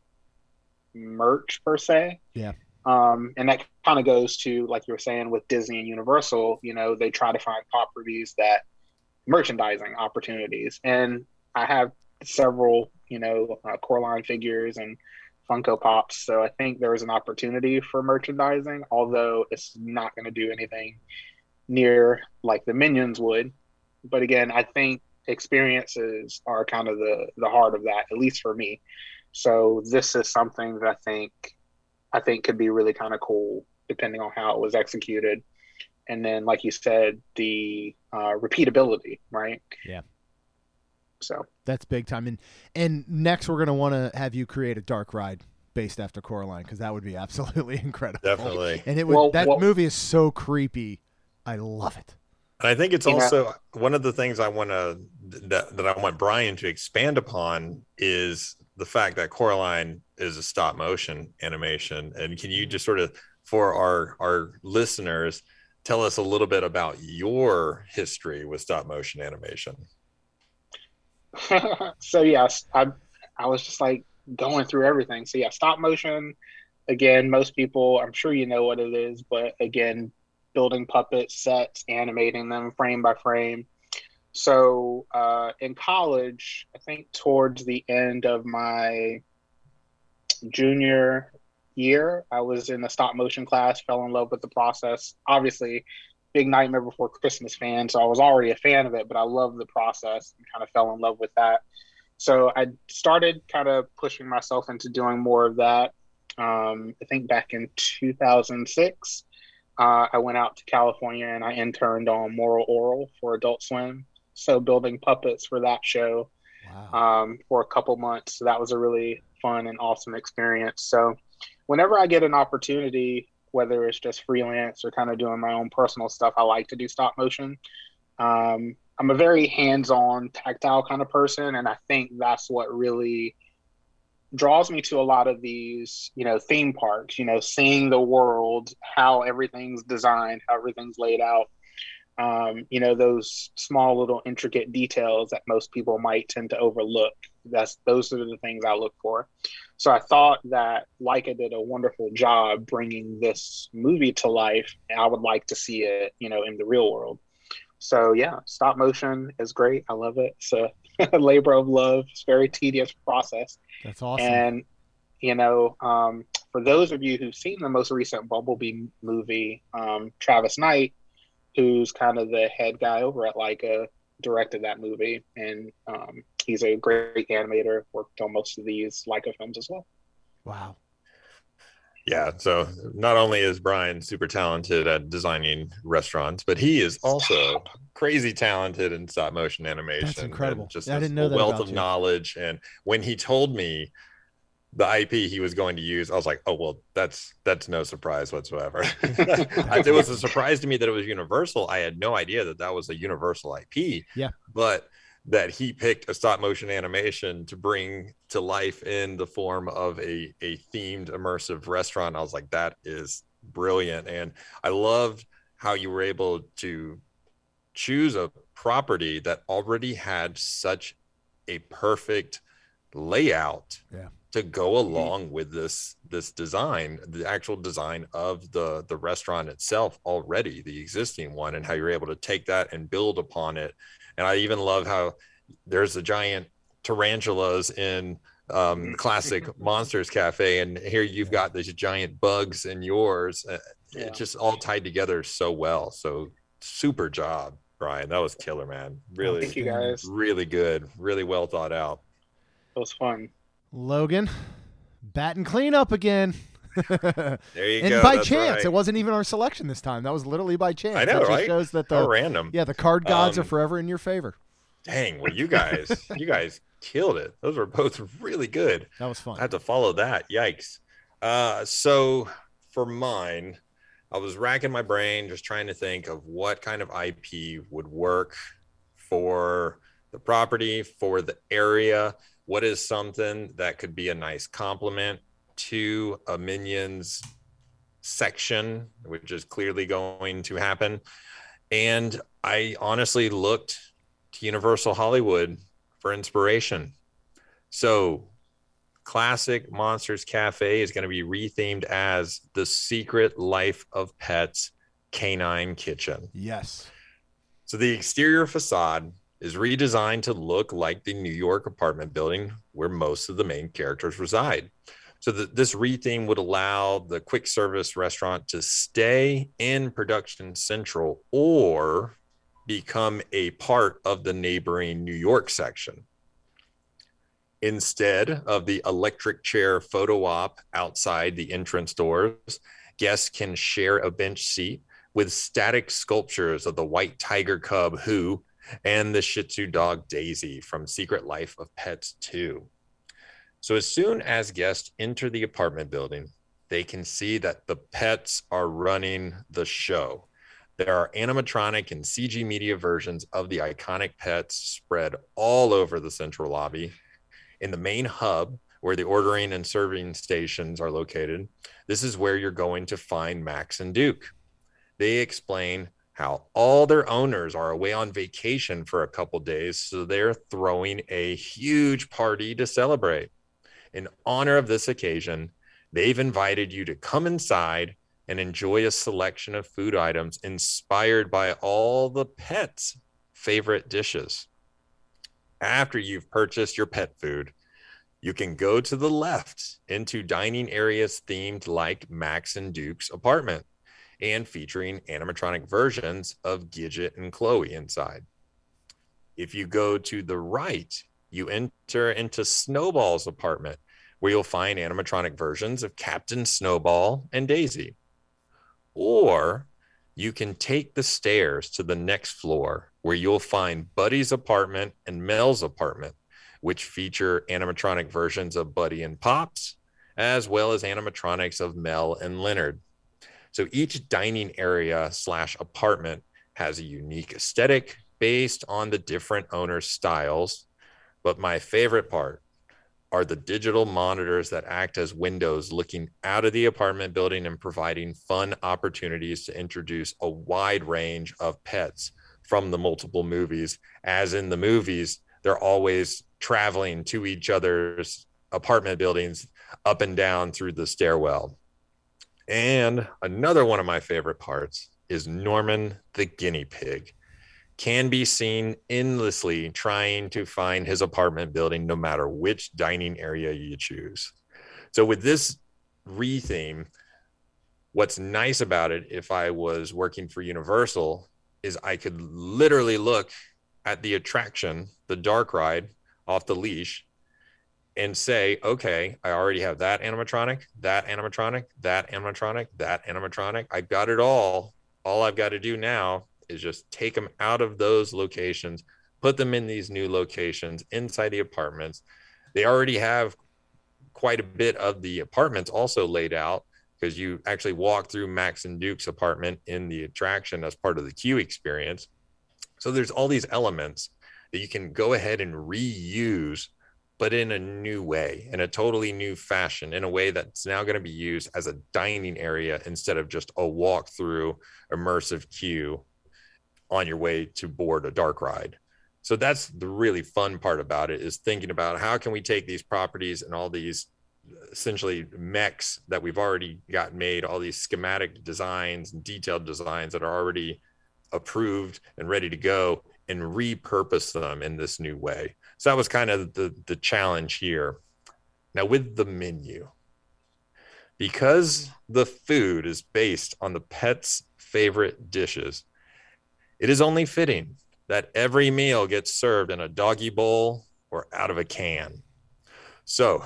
merch per se. Yeah. Um, and that kind of goes to like you were saying with Disney and Universal. You know, they try to find properties that merchandising opportunities, and I have several, you know, uh, Coraline figures and Funko Pops. So I think there is an opportunity for merchandising, although it's not going to do anything near like the Minions would. But again, I think experiences are kind of the the heart of that, at least for me. So this is something that I think I think could be really kind of cool depending on how it was executed. And then, like you said, the uh, repeatability, right? Yeah. So that's big time. And and next, we're gonna want to have you create a dark ride based after Coraline because that would be absolutely incredible. Definitely. And it would. Well, that well, movie is so creepy. I love it. And I think it's also one of the things I want to that, that I want Brian to expand upon is the fact that Coraline is a stop motion animation. And can you mm-hmm. just sort of, for our our listeners, tell us a little bit about your history with stop motion animation? so yes, I I was just like going through everything. So yeah, stop motion. Again, most people, I'm sure you know what it is, but again, building puppets, sets, animating them frame by frame. So uh, in college, I think towards the end of my junior year, I was in a stop motion class, fell in love with the process. Obviously, big Nightmare Before Christmas fan, so I was already a fan of it, but I loved the process and kind of fell in love with that. So I started kind of pushing myself into doing more of that. Um, I think back in 2006, uh, I went out to California and I interned on Moral Orel for Adult Swim so building puppets for that show wow. um, for a couple months. So that was a really fun and awesome experience. So whenever I get an opportunity, whether it's just freelance or kind of doing my own personal stuff, I like to do stop motion. Um, I'm a very hands-on, tactile kind of person, and I think that's what really draws me to a lot of these, you know, theme parks. You know, seeing the world, how everything's designed, how everything's laid out um, you know those small little intricate details that most people might tend to overlook. That's those are the things i look for. So i thought that Laika did a wonderful job bringing this movie to life. I would like to see it you know in the real world. So yeah stop motion is great. I love it. It's a labor of love. It's a very tedious process. That's awesome. And you know um, for those of you who've seen the most recent bumblebee movie um, travis knight who's kind of the head guy over at Laika, directed that movie, and um, he's a great animator. Worked on most of these Laika films as well. Wow. Yeah, so not only is Brian super talented at designing restaurants, but he is also crazy talented in stop motion animation. That's incredible. Just yeah, I didn't know a wealth of you. knowledge. And when he told me the IP he was going to use, I was like, oh well, that's that's no surprise whatsoever. it was a surprise to me that it was Universal. I had no idea that that was a Universal IP. Yeah, but that he picked a stop motion animation to bring to life in the form of a a themed immersive restaurant. I was like, that is brilliant, and I loved how you were able to choose a property that already had such a perfect layout yeah to go mm-hmm. along with this this design the actual design of the the restaurant itself already the existing one and how you're able to take that and build upon it. And i even love how there's a giant tarantulas in um, mm-hmm. classic monsters cafe and here you've got these giant bugs in yours uh, yeah. it's just all tied together so well. So super job brian. That was killer man. Really Thank you guys. really good really well thought out. It was fun Logan, batting cleanup again. there you and go. And by That's chance, right. it wasn't even our selection this time. That was literally by chance. I know, that right? shows that How random. yeah the card gods are Um, forever in your favor. Dang, well, you guys, you guys killed it. Those were both really good. That was fun. I had to follow that. Yikes. Uh, so for mine, I was racking my brain just trying to think of what kind of IP would work for the property, for the area. What is something that could be a nice complement to a Minions section, which is clearly going to happen. And I honestly looked to Universal Hollywood for inspiration. So classic Monsters Cafe is going to be rethemed as the Secret Life of Pets Canine Kitchen. yes. So the exterior facade is redesigned to look like the New York apartment building where most of the main characters reside. So the, this retheme would allow the quick service restaurant to stay in Production Central or become a part of the neighboring New York section. Instead of the electric chair photo op outside the entrance doors, guests can share a bench seat with static sculptures of the white tiger cub who and the shih tzu dog daisy from secret life of pets 2 so as soon as guests enter the apartment building they can see that the pets are running the show. There are animatronic and cg media versions of the iconic pets spread all over the central lobby. In the main hub where the ordering and serving stations are located this is where you're going to find max and duke. They explain how all their owners are away on vacation for a couple days so they're throwing a huge party to celebrate. In honor of this occasion they've invited you to come inside and enjoy a selection of food items inspired by all the pets favorite dishes. After you've purchased your pet food you can go to the left into dining areas themed like max and duke's apartment and featuring animatronic versions of Gidget and Chloe inside. If you go to the right, you enter into Snowball's apartment, where you'll find animatronic versions of Captain Snowball and Daisy. Or you can take the stairs to the next floor, where you'll find Buddy's apartment and Mel's apartment, which feature animatronic versions of Buddy and Pops, as well as animatronics of Mel and Leonard. So each dining area slash apartment has a unique aesthetic based on the different owners' styles. But my favorite part are the digital monitors that act as windows looking out of the apartment building and providing fun opportunities to introduce a wide range of pets from the multiple movies. As in the movies, they're always traveling to each other's apartment buildings up and down through the stairwell. And another one of my favorite parts is Norman the guinea pig. Can be seen endlessly trying to find his apartment building no matter which dining area you choose. So, with this retheme, what's nice about it, if I was working for Universal, is I could literally look at the attraction, the dark ride off the leash, and say, okay, I already have that animatronic, that animatronic, that animatronic, that animatronic. I've got it all. All I've got to do now is just take them out of those locations, put them in these new locations inside the apartments. They already have quite a bit of the apartments also laid out because you actually walk through Max and Duke's apartment in the attraction as part of the queue experience. So there's all these elements that you can go ahead and reuse but in a new way, in a totally new fashion, in a way that's now going to be used as a dining area instead of just a walk through immersive queue on your way to board a dark ride. So that's the really fun part about it is thinking about how can we take these properties and all these essentially mechs that we've already got made, all these schematic designs and detailed designs that are already approved and ready to go and repurpose them in this new way. So that was kind of the the challenge here. Now with the menu, because the food is based on the pet's favorite dishes, it is only fitting that every meal gets served in a doggy bowl or out of a can. So,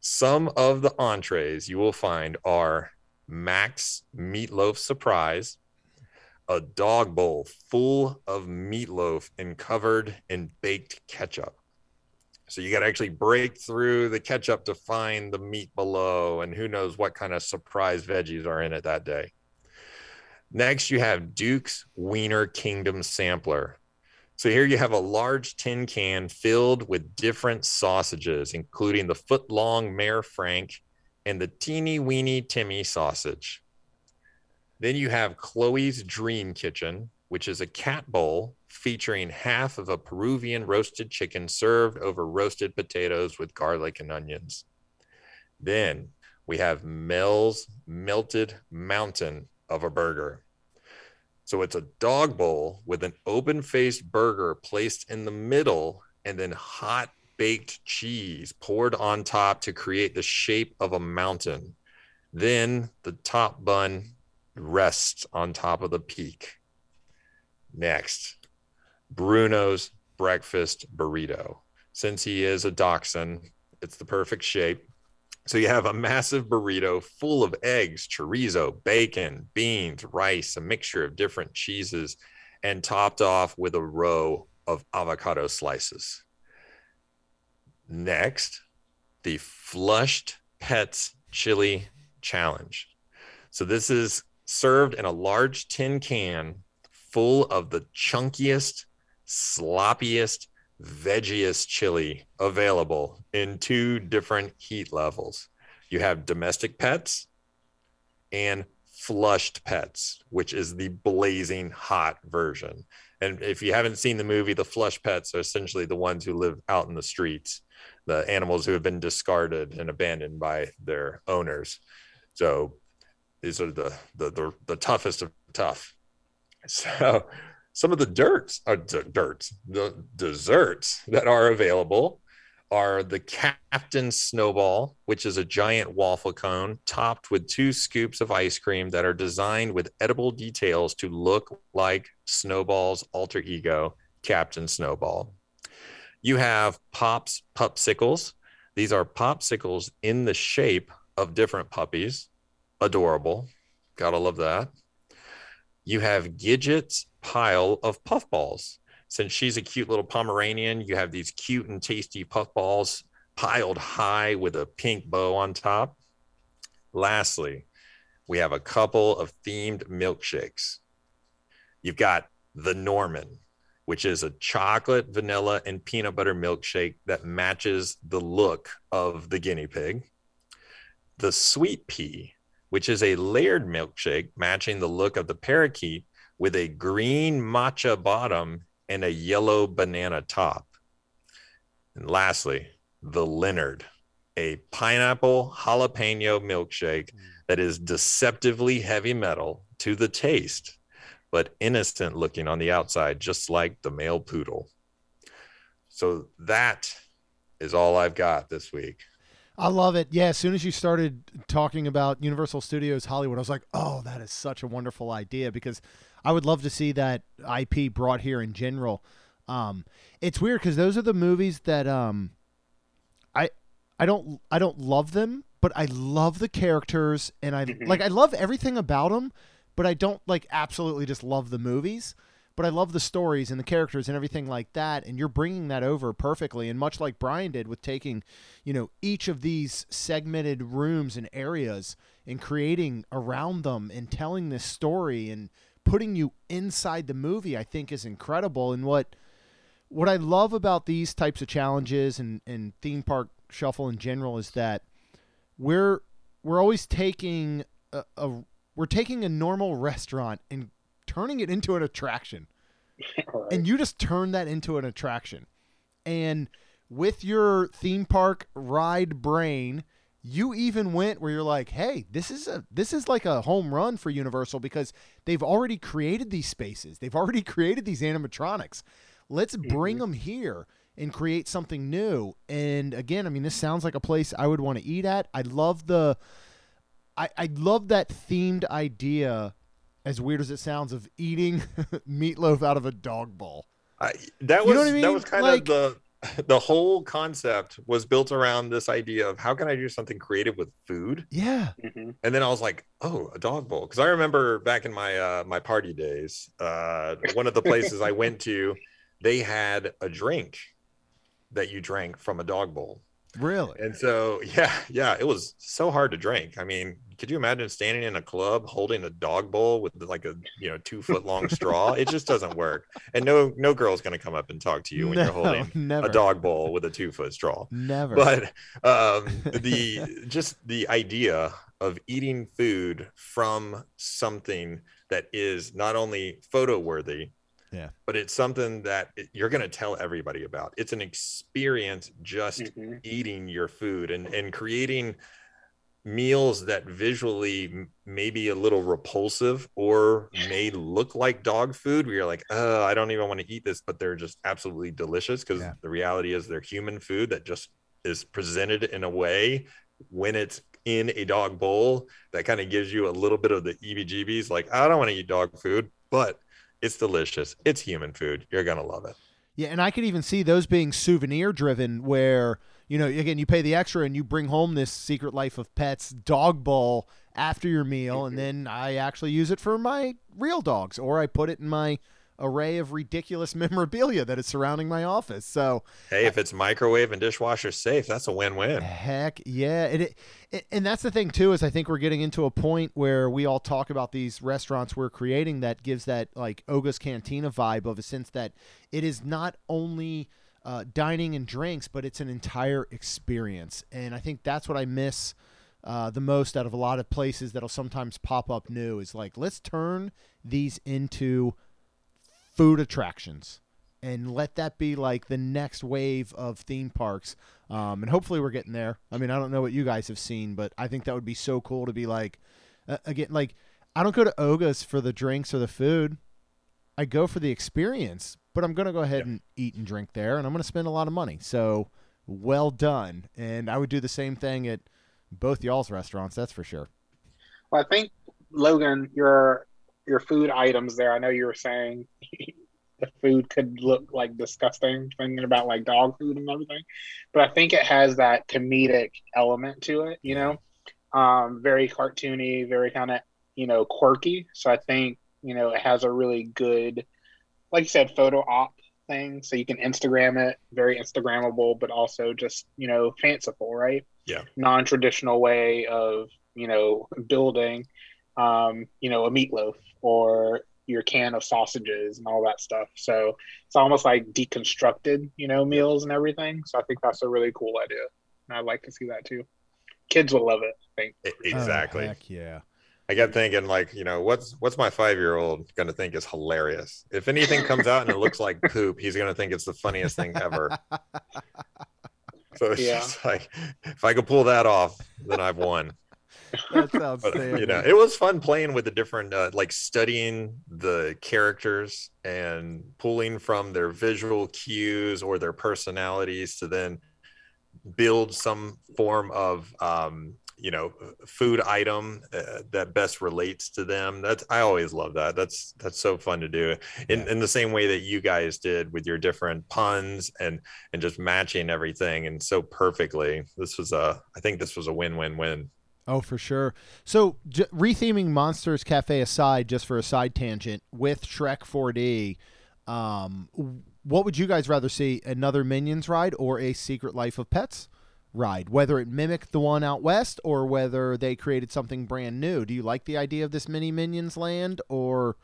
Some of the entrees you will find are Max Meatloaf Surprise, a dog bowl full of meatloaf and covered in baked ketchup. So you got to actually break through the ketchup to find the meat below, and who knows what kind of surprise veggies are in it that day. Next, you have Duke's Wiener Kingdom Sampler. So here you have a large tin can filled with different sausages, including the foot long Mayor Frank and the teeny weeny Timmy sausage. Then you have Chloe's Dream Kitchen, which is a cat bowl featuring half of a Peruvian roasted chicken served over roasted potatoes with garlic and onions. Then we have Mel's Melted Mountain of a burger. So it's a dog bowl with an open faced burger placed in the middle and then hot baked cheese poured on top to create the shape of a mountain. Then the top bun rests on top of the peak. Next, Bruno's breakfast burrito. Since he is a dachshund, it's the perfect shape. So you have a massive burrito full of eggs, chorizo, bacon, beans, rice, a mixture of different cheeses, and topped off with a row of avocado slices. Next, the flushed pets chili challenge. So this is served in a large tin can full of the chunkiest, sloppiest, veggiest chili available in two different heat levels. You have domestic pets and flushed pets, which is the blazing hot version. And if you haven't seen the movie, the flush pets are essentially the ones who live out in the streets, the animals who have been discarded and abandoned by their owners. So these are the the the, the toughest of tough. So some of the dirts are d- dirts, the desserts that are available are the Captain Snowball, which is a giant waffle cone topped with two scoops of ice cream that are designed with edible details to look like Snowball's alter ego, Captain Snowball. You have Pops popsicles These are popsicles in the shape of different puppies. Adorable. Gotta love that. You have Gidget's pile of puffballs since she's a cute little Pomeranian, you have these cute and tasty puffballs piled high with a pink bow on top. Lastly, we have a couple of themed milkshakes. You've got the Norman, which is a chocolate, vanilla, and peanut butter milkshake that matches the look of the guinea pig. The Sweet Pea, which is a layered milkshake matching the look of the parakeet with a green matcha bottom and a yellow banana top. And lastly, the Leonard, a pineapple jalapeno milkshake that is deceptively heavy metal to the taste, but innocent looking on the outside, just like the male poodle. So that is all I've got this week. I love it. Yeah, as soon as you started talking about Universal Studios Hollywood, I was like, "Oh, that is such a wonderful idea." Because I would love to see that IP brought here in general. Um, it's weird because those are the movies that um, I I don't I don't love them, but I love the characters and I mm-hmm. like I love everything about them, but I don't like absolutely just love the movies. But I love the stories and the characters and everything like that. And you're bringing that over perfectly. And much like Brian did with taking, you know, each of these segmented rooms and areas and creating around them and telling this story and putting you inside the movie, I think is incredible. And what what I love about these types of challenges and, and theme park shuffle in general is that we're we're always taking a, a we're taking a normal restaurant and turning it into an attraction. right. And you just turn that into an attraction. And with your theme park ride brain, you even went where you're like, "Hey, this is a this is like a home run for Universal because they've already created these spaces. They've already created these animatronics. Let's bring mm-hmm. them here and create something new." And again, I mean, this sounds like a place I would want to eat at. I love the I I love that themed idea as weird as it sounds of eating meatloaf out of a dog bowl. I, that was you know I mean? that was kind like, of the the whole concept was built around this idea of how can I do something creative with food? Yeah. hmm And then I was like, oh, a dog bowl. Because I remember back in my uh, my party days, uh, one of the places I went to, they had a drink that you drank from a dog bowl. Really? And so, yeah, yeah, it was so hard to drink. I mean, could you imagine standing in a club holding a dog bowl with like a you know two foot long straw? It just doesn't work. And no no girl's gonna come up and talk to you when no, you're holding never. a dog bowl with a two foot straw. Never. But um, the just the idea of eating food from something that is not only photo worthy Yeah. but it's something that you're going to tell everybody about it's an experience just hmm eating your food and and creating meals that visually m- may be a little repulsive or may look like dog food where you're like oh i don't even want to eat this but they're just absolutely delicious because Yeah. the reality is they're human food that just is presented in a way when it's in a dog bowl that kind of gives you a little bit of the EBGBs like I don't want to eat dog food but it's delicious. It's human food. You're to love it. Yeah, and I could even see those being souvenir driven where, you know, again, you pay the extra and you bring home this Secret Life of Pets dog bowl after your meal, and then I actually use it for my real dogs, or I put it in my array of ridiculous memorabilia that is surrounding my office. So, hey if it's microwave and dishwasher safe that's a win-win Heck yeah, and it, it, and that's the thing too is I think we're getting into a point where we all talk about these restaurants we're creating that gives that like Oga's Cantina vibe of a sense that it is not only uh, dining and drinks, but it's an entire experience, and I think that's what I miss. Uh, the most out of a lot of places that'll sometimes pop up new is like let's turn these into food attractions and let that be like the next wave of theme parks um, and hopefully we're getting there. I mean, I don't know what you guys have seen, but I think that would be so cool to be like, uh, again, like I don't go to Oga's for the drinks or the food. I go for the experience, but I'm going to go ahead Yeah. and eat and drink there, and I'm going to spend a lot of money. So well done. And I would do the same thing at both y'all's restaurants. That's for sure. Well, I think Logan, your your food items there. I know you were saying the food could look like disgusting, thinking about like dog food and everything, but I think it has that comedic element to it. You know, um, very cartoony, very kind of you know quirky. So I think you know it has a really good, like you said, photo op thing. So you can Instagram it, very Instagrammable, but also just you know fanciful, right? Yeah. Non-traditional way of you know building um, you know, a meatloaf or your can of sausages and all that stuff. So it's almost like deconstructed, you know, meals and everything. So I think that's a really cool idea. And I'd like to see that too. Kids will love it, I think. Exactly Oh, heck yeah. I kept thinking like, you know, what's what's my five year old gonna think is hilarious? If anything comes out and it looks like poop, he's gonna think it's the funniest thing ever. So it's Yeah. just like if I could pull that off, then I've won. That's But outstanding. you know, it was fun playing with the different uh, like studying the characters and pulling from their visual cues or their personalities to then build some form of um you know food item uh, that best relates to them that's i always love that that's that's so fun to do in, Yeah. in the same way that you guys did with your different puns and and just matching everything and so perfectly this was a i think this was a win-win-win Oh, for sure. So, j- retheming Monsters Cafe aside, just for a side tangent, with Shrek 4D, um, what would you guys rather see? Another Minions ride or a Secret Life of Pets ride? Whether it mimicked the one out west or whether they created something brand new. Do you like the idea of this mini Minions land or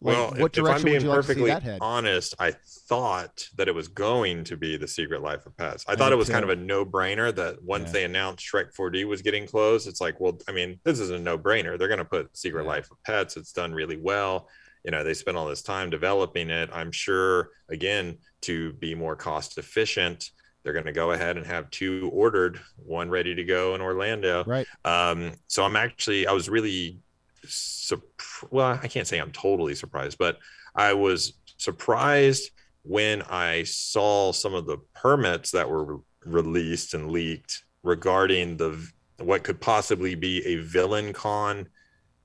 like, well, what if, if I'm being would you like to see perfectly head? honest, I thought that it was going to be the Secret Life of Pets. I I thought it was kind of a no-brainer that once Yeah. they announced Shrek 4D was getting closed, it's like, well, I mean, this is a no-brainer. They're going to put Secret Yeah. Life of Pets. It's done really well. You know, they spent all this time developing it. I'm sure, again, to be more cost efficient, they're going to go ahead and have two ordered, one ready to go in Orlando. Right. Um, so I'm actually, I was really, surp- well, I can't say I'm totally surprised, but I was surprised when I saw some of the permits that were released and leaked regarding the what could possibly be a villain con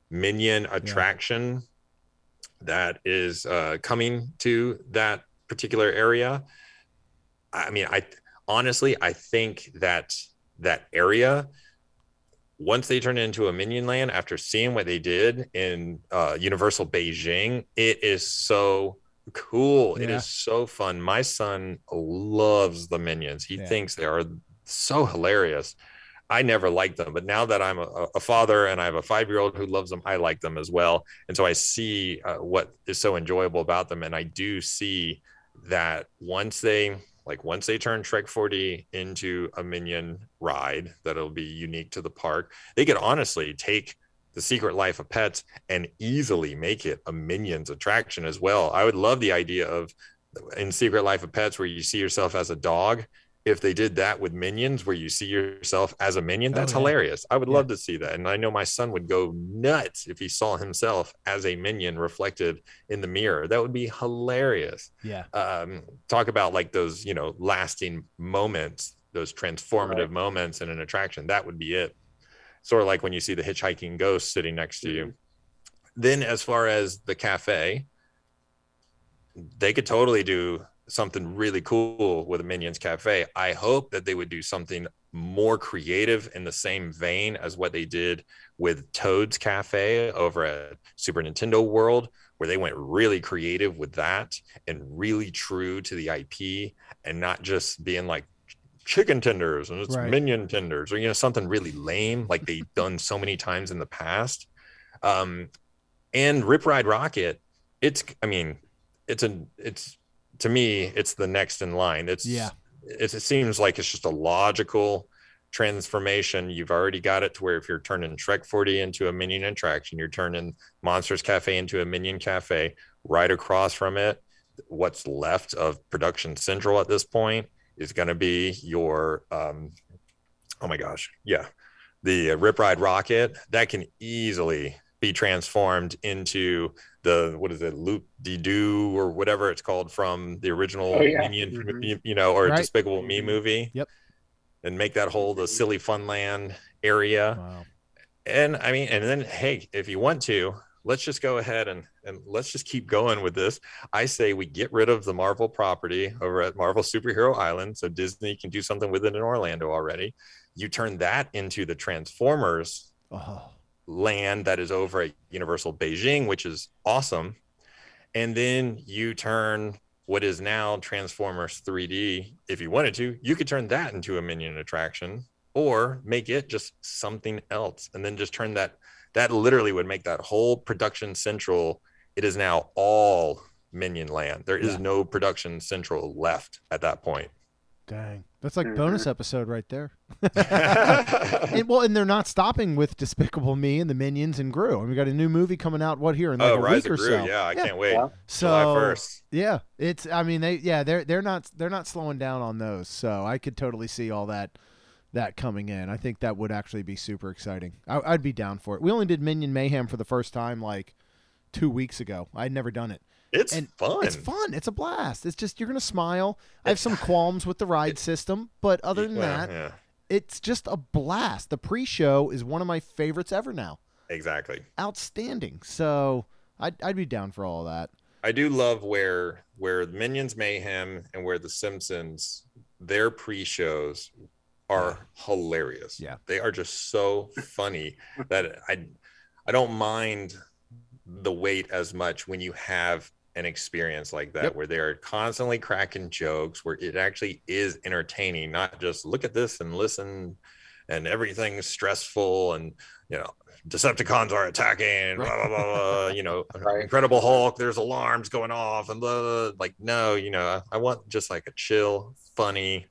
minion attraction that is uh, coming to that particular area. I mean, I honestly, I think that that area, once they turn it into a minion land, after seeing what they did in uh, Universal Beijing, it is so cool. Yeah. It is so fun. My son loves the minions. He yeah. thinks they are so hilarious. I never liked them, but now that I'm a, a father and I have a five year old who loves them, I like them as well. And so I see uh, what is so enjoyable about them. And I do see that once they like once they turn Shrek 4D into a minion ride that'll be unique to the park, they could honestly take the secret life of pets and easily make it a minions attraction as well. I would love the idea of in secret life of pets where you see yourself as a dog if they did that with minions where you see yourself as a minion that's oh, yeah. hilarious i would yeah. love to see that and i know my son would go nuts if he saw himself as a minion reflected in the mirror that would be hilarious yeah um, talk about like those you know lasting moments those transformative right. moments in an attraction that would be it sort of like when you see the hitchhiking ghost sitting next to mm-hmm. you then as far as the cafe they could totally do something really cool with a Minions Cafe. I hope that they would do something more creative in the same vein as what they did with Toad's Cafe over at Super Nintendo World, where they went really creative with that and really true to the IP and not just being like chicken tenders and it's right. minion tenders or you know something really lame like they've done so many times in the past. Um, and Rip Ride Rockit it's I mean, it's a it's to me, it's the next in line. It's yeah. It, it seems like it's just a logical transformation. You've already got it to where if you're turning Shrek 4D into a Minion attraction, you're turning Monsters Cafe into a Minion Cafe. Right across from it, what's left of Production Central at this point is going to be your, um, oh my gosh, yeah, the Rip Ride Rockit. that can easily be transformed into the what is it loop de doo or whatever it's called from the original oh, yeah. minion mm-hmm. you know or right. despicable me movie yep and make that whole the silly funland area wow. and i mean and then hey if you want to let's just go ahead and and let's just keep going with this i say we get rid of the marvel property over at marvel superhero island so disney can do something with it in orlando already you turn that into the transformers oh land that is over at Universal Beijing, which is awesome. And then you turn what is now Transformers 3D, if you wanted to, you could turn that into a minion attraction or make it just something else and then just turn that that literally would make that whole production central it is now all minion land there is yeah. no production central left at that point Dang, that's like bonus mm-hmm. episode right there. and, well, and they're not stopping with Despicable Me and the Minions and Gru. And we got a new movie coming out. What here in like oh, a Rise week or Gru. so? Yeah, I yeah. can't wait. Yeah. So yeah, it's. I mean, they yeah they're they're not they're not slowing down on those. So I could totally see all that that coming in. I think that would actually be super exciting. I, I'd be down for it. We only did Minion Mayhem for the first time like two weeks ago. I'd never done it. It's and fun. It's fun. It's a blast. It's just you're gonna smile. I have some qualms with the ride it, system, but other than well, that, yeah. it's just a blast. The pre-show is one of my favorites ever now. Exactly. Outstanding. So I'd I'd be down for all of that. I do love where where Minions Mayhem and where the Simpsons their pre-shows are hilarious. Yeah. They are just so funny that I I don't mind the wait as much when you have an experience like that yep. where they're constantly cracking jokes where it actually is entertaining not just look at this and listen and everything's stressful and you know decepticons are attacking blah, blah, blah, blah you know right. incredible hulk there's alarms going off and blah, blah, like no you know i want just like a chill funny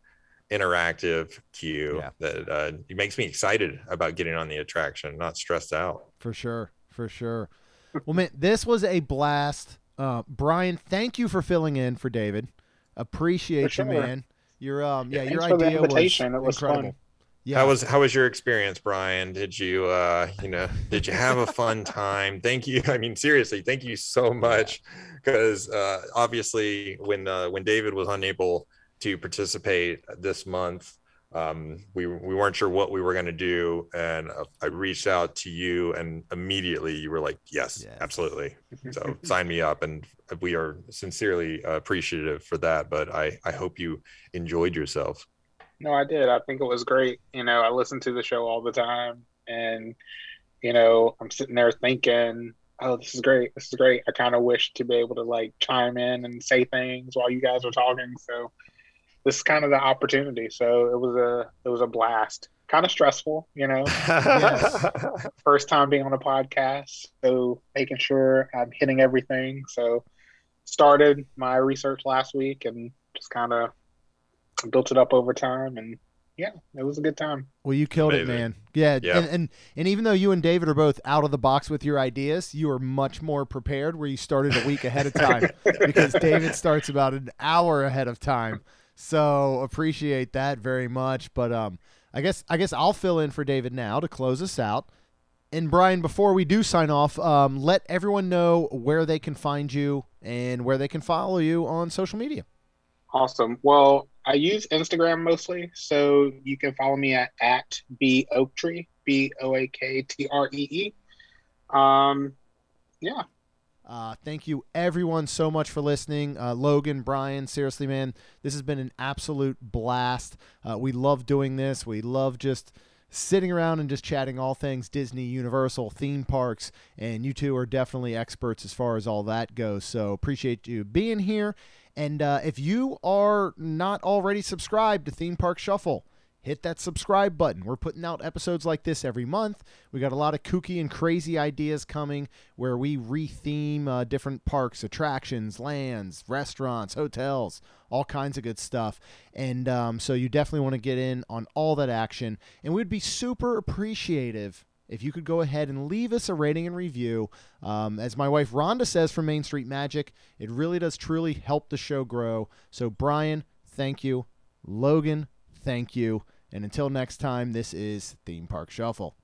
interactive cue yeah. that uh, it makes me excited about getting on the attraction not stressed out for sure for sure well man this was a blast uh, Brian, thank you for filling in for David. Appreciate sure. you, man. Your um, yeah, yeah your idea was, was incredible. Fun. Yeah. How was how was your experience, Brian? Did you uh, you know, did you have a fun time? Thank you. I mean, seriously, thank you so much because uh, obviously when uh, when David was unable to participate this month, um, we we weren't sure what we were going to do, and uh, I reached out to you, and immediately you were like, "Yes, yes. absolutely." so sign me up, and we are sincerely appreciative for that. But I I hope you enjoyed yourself. No, I did. I think it was great. You know, I listen to the show all the time, and you know, I'm sitting there thinking, "Oh, this is great. This is great." I kind of wish to be able to like chime in and say things while you guys are talking. So this is kind of the opportunity. So it was a it was a blast. Kind of stressful, you know. First time being on a podcast, so making sure I'm hitting everything. So started my research last week and just kind of built it up over time and yeah, it was a good time. Well, you killed Amazing. it, man. Yeah, yeah. And, and and even though you and David are both out of the box with your ideas, you are much more prepared. Where you started a week ahead of time because David starts about an hour ahead of time. So appreciate that very much. But um, I guess I guess I'll fill in for David now to close us out. And Brian, before we do sign off, um, let everyone know where they can find you and where they can follow you on social media. Awesome. Well, I use Instagram mostly, so you can follow me at at b oaktree b o a k t r e e. Um, yeah, uh, thank you, everyone, so much for listening. Uh, Logan, Brian, seriously, man, this has been an absolute blast. Uh, we love doing this. We love just sitting around and just chatting all things Disney, Universal, theme parks, and you two are definitely experts as far as all that goes. So appreciate you being here. And uh, if you are not already subscribed to Theme Park Shuffle, hit that subscribe button. We're putting out episodes like this every month. We got a lot of kooky and crazy ideas coming where we retheme uh, different parks, attractions, lands, restaurants, hotels, all kinds of good stuff. And um, so you definitely want to get in on all that action. And we'd be super appreciative if you could go ahead and leave us a rating and review. Um, as my wife Rhonda says from Main Street Magic, it really does truly help the show grow. So, Brian, thank you. Logan, thank you. And until next time, this is Theme Park Shuffle.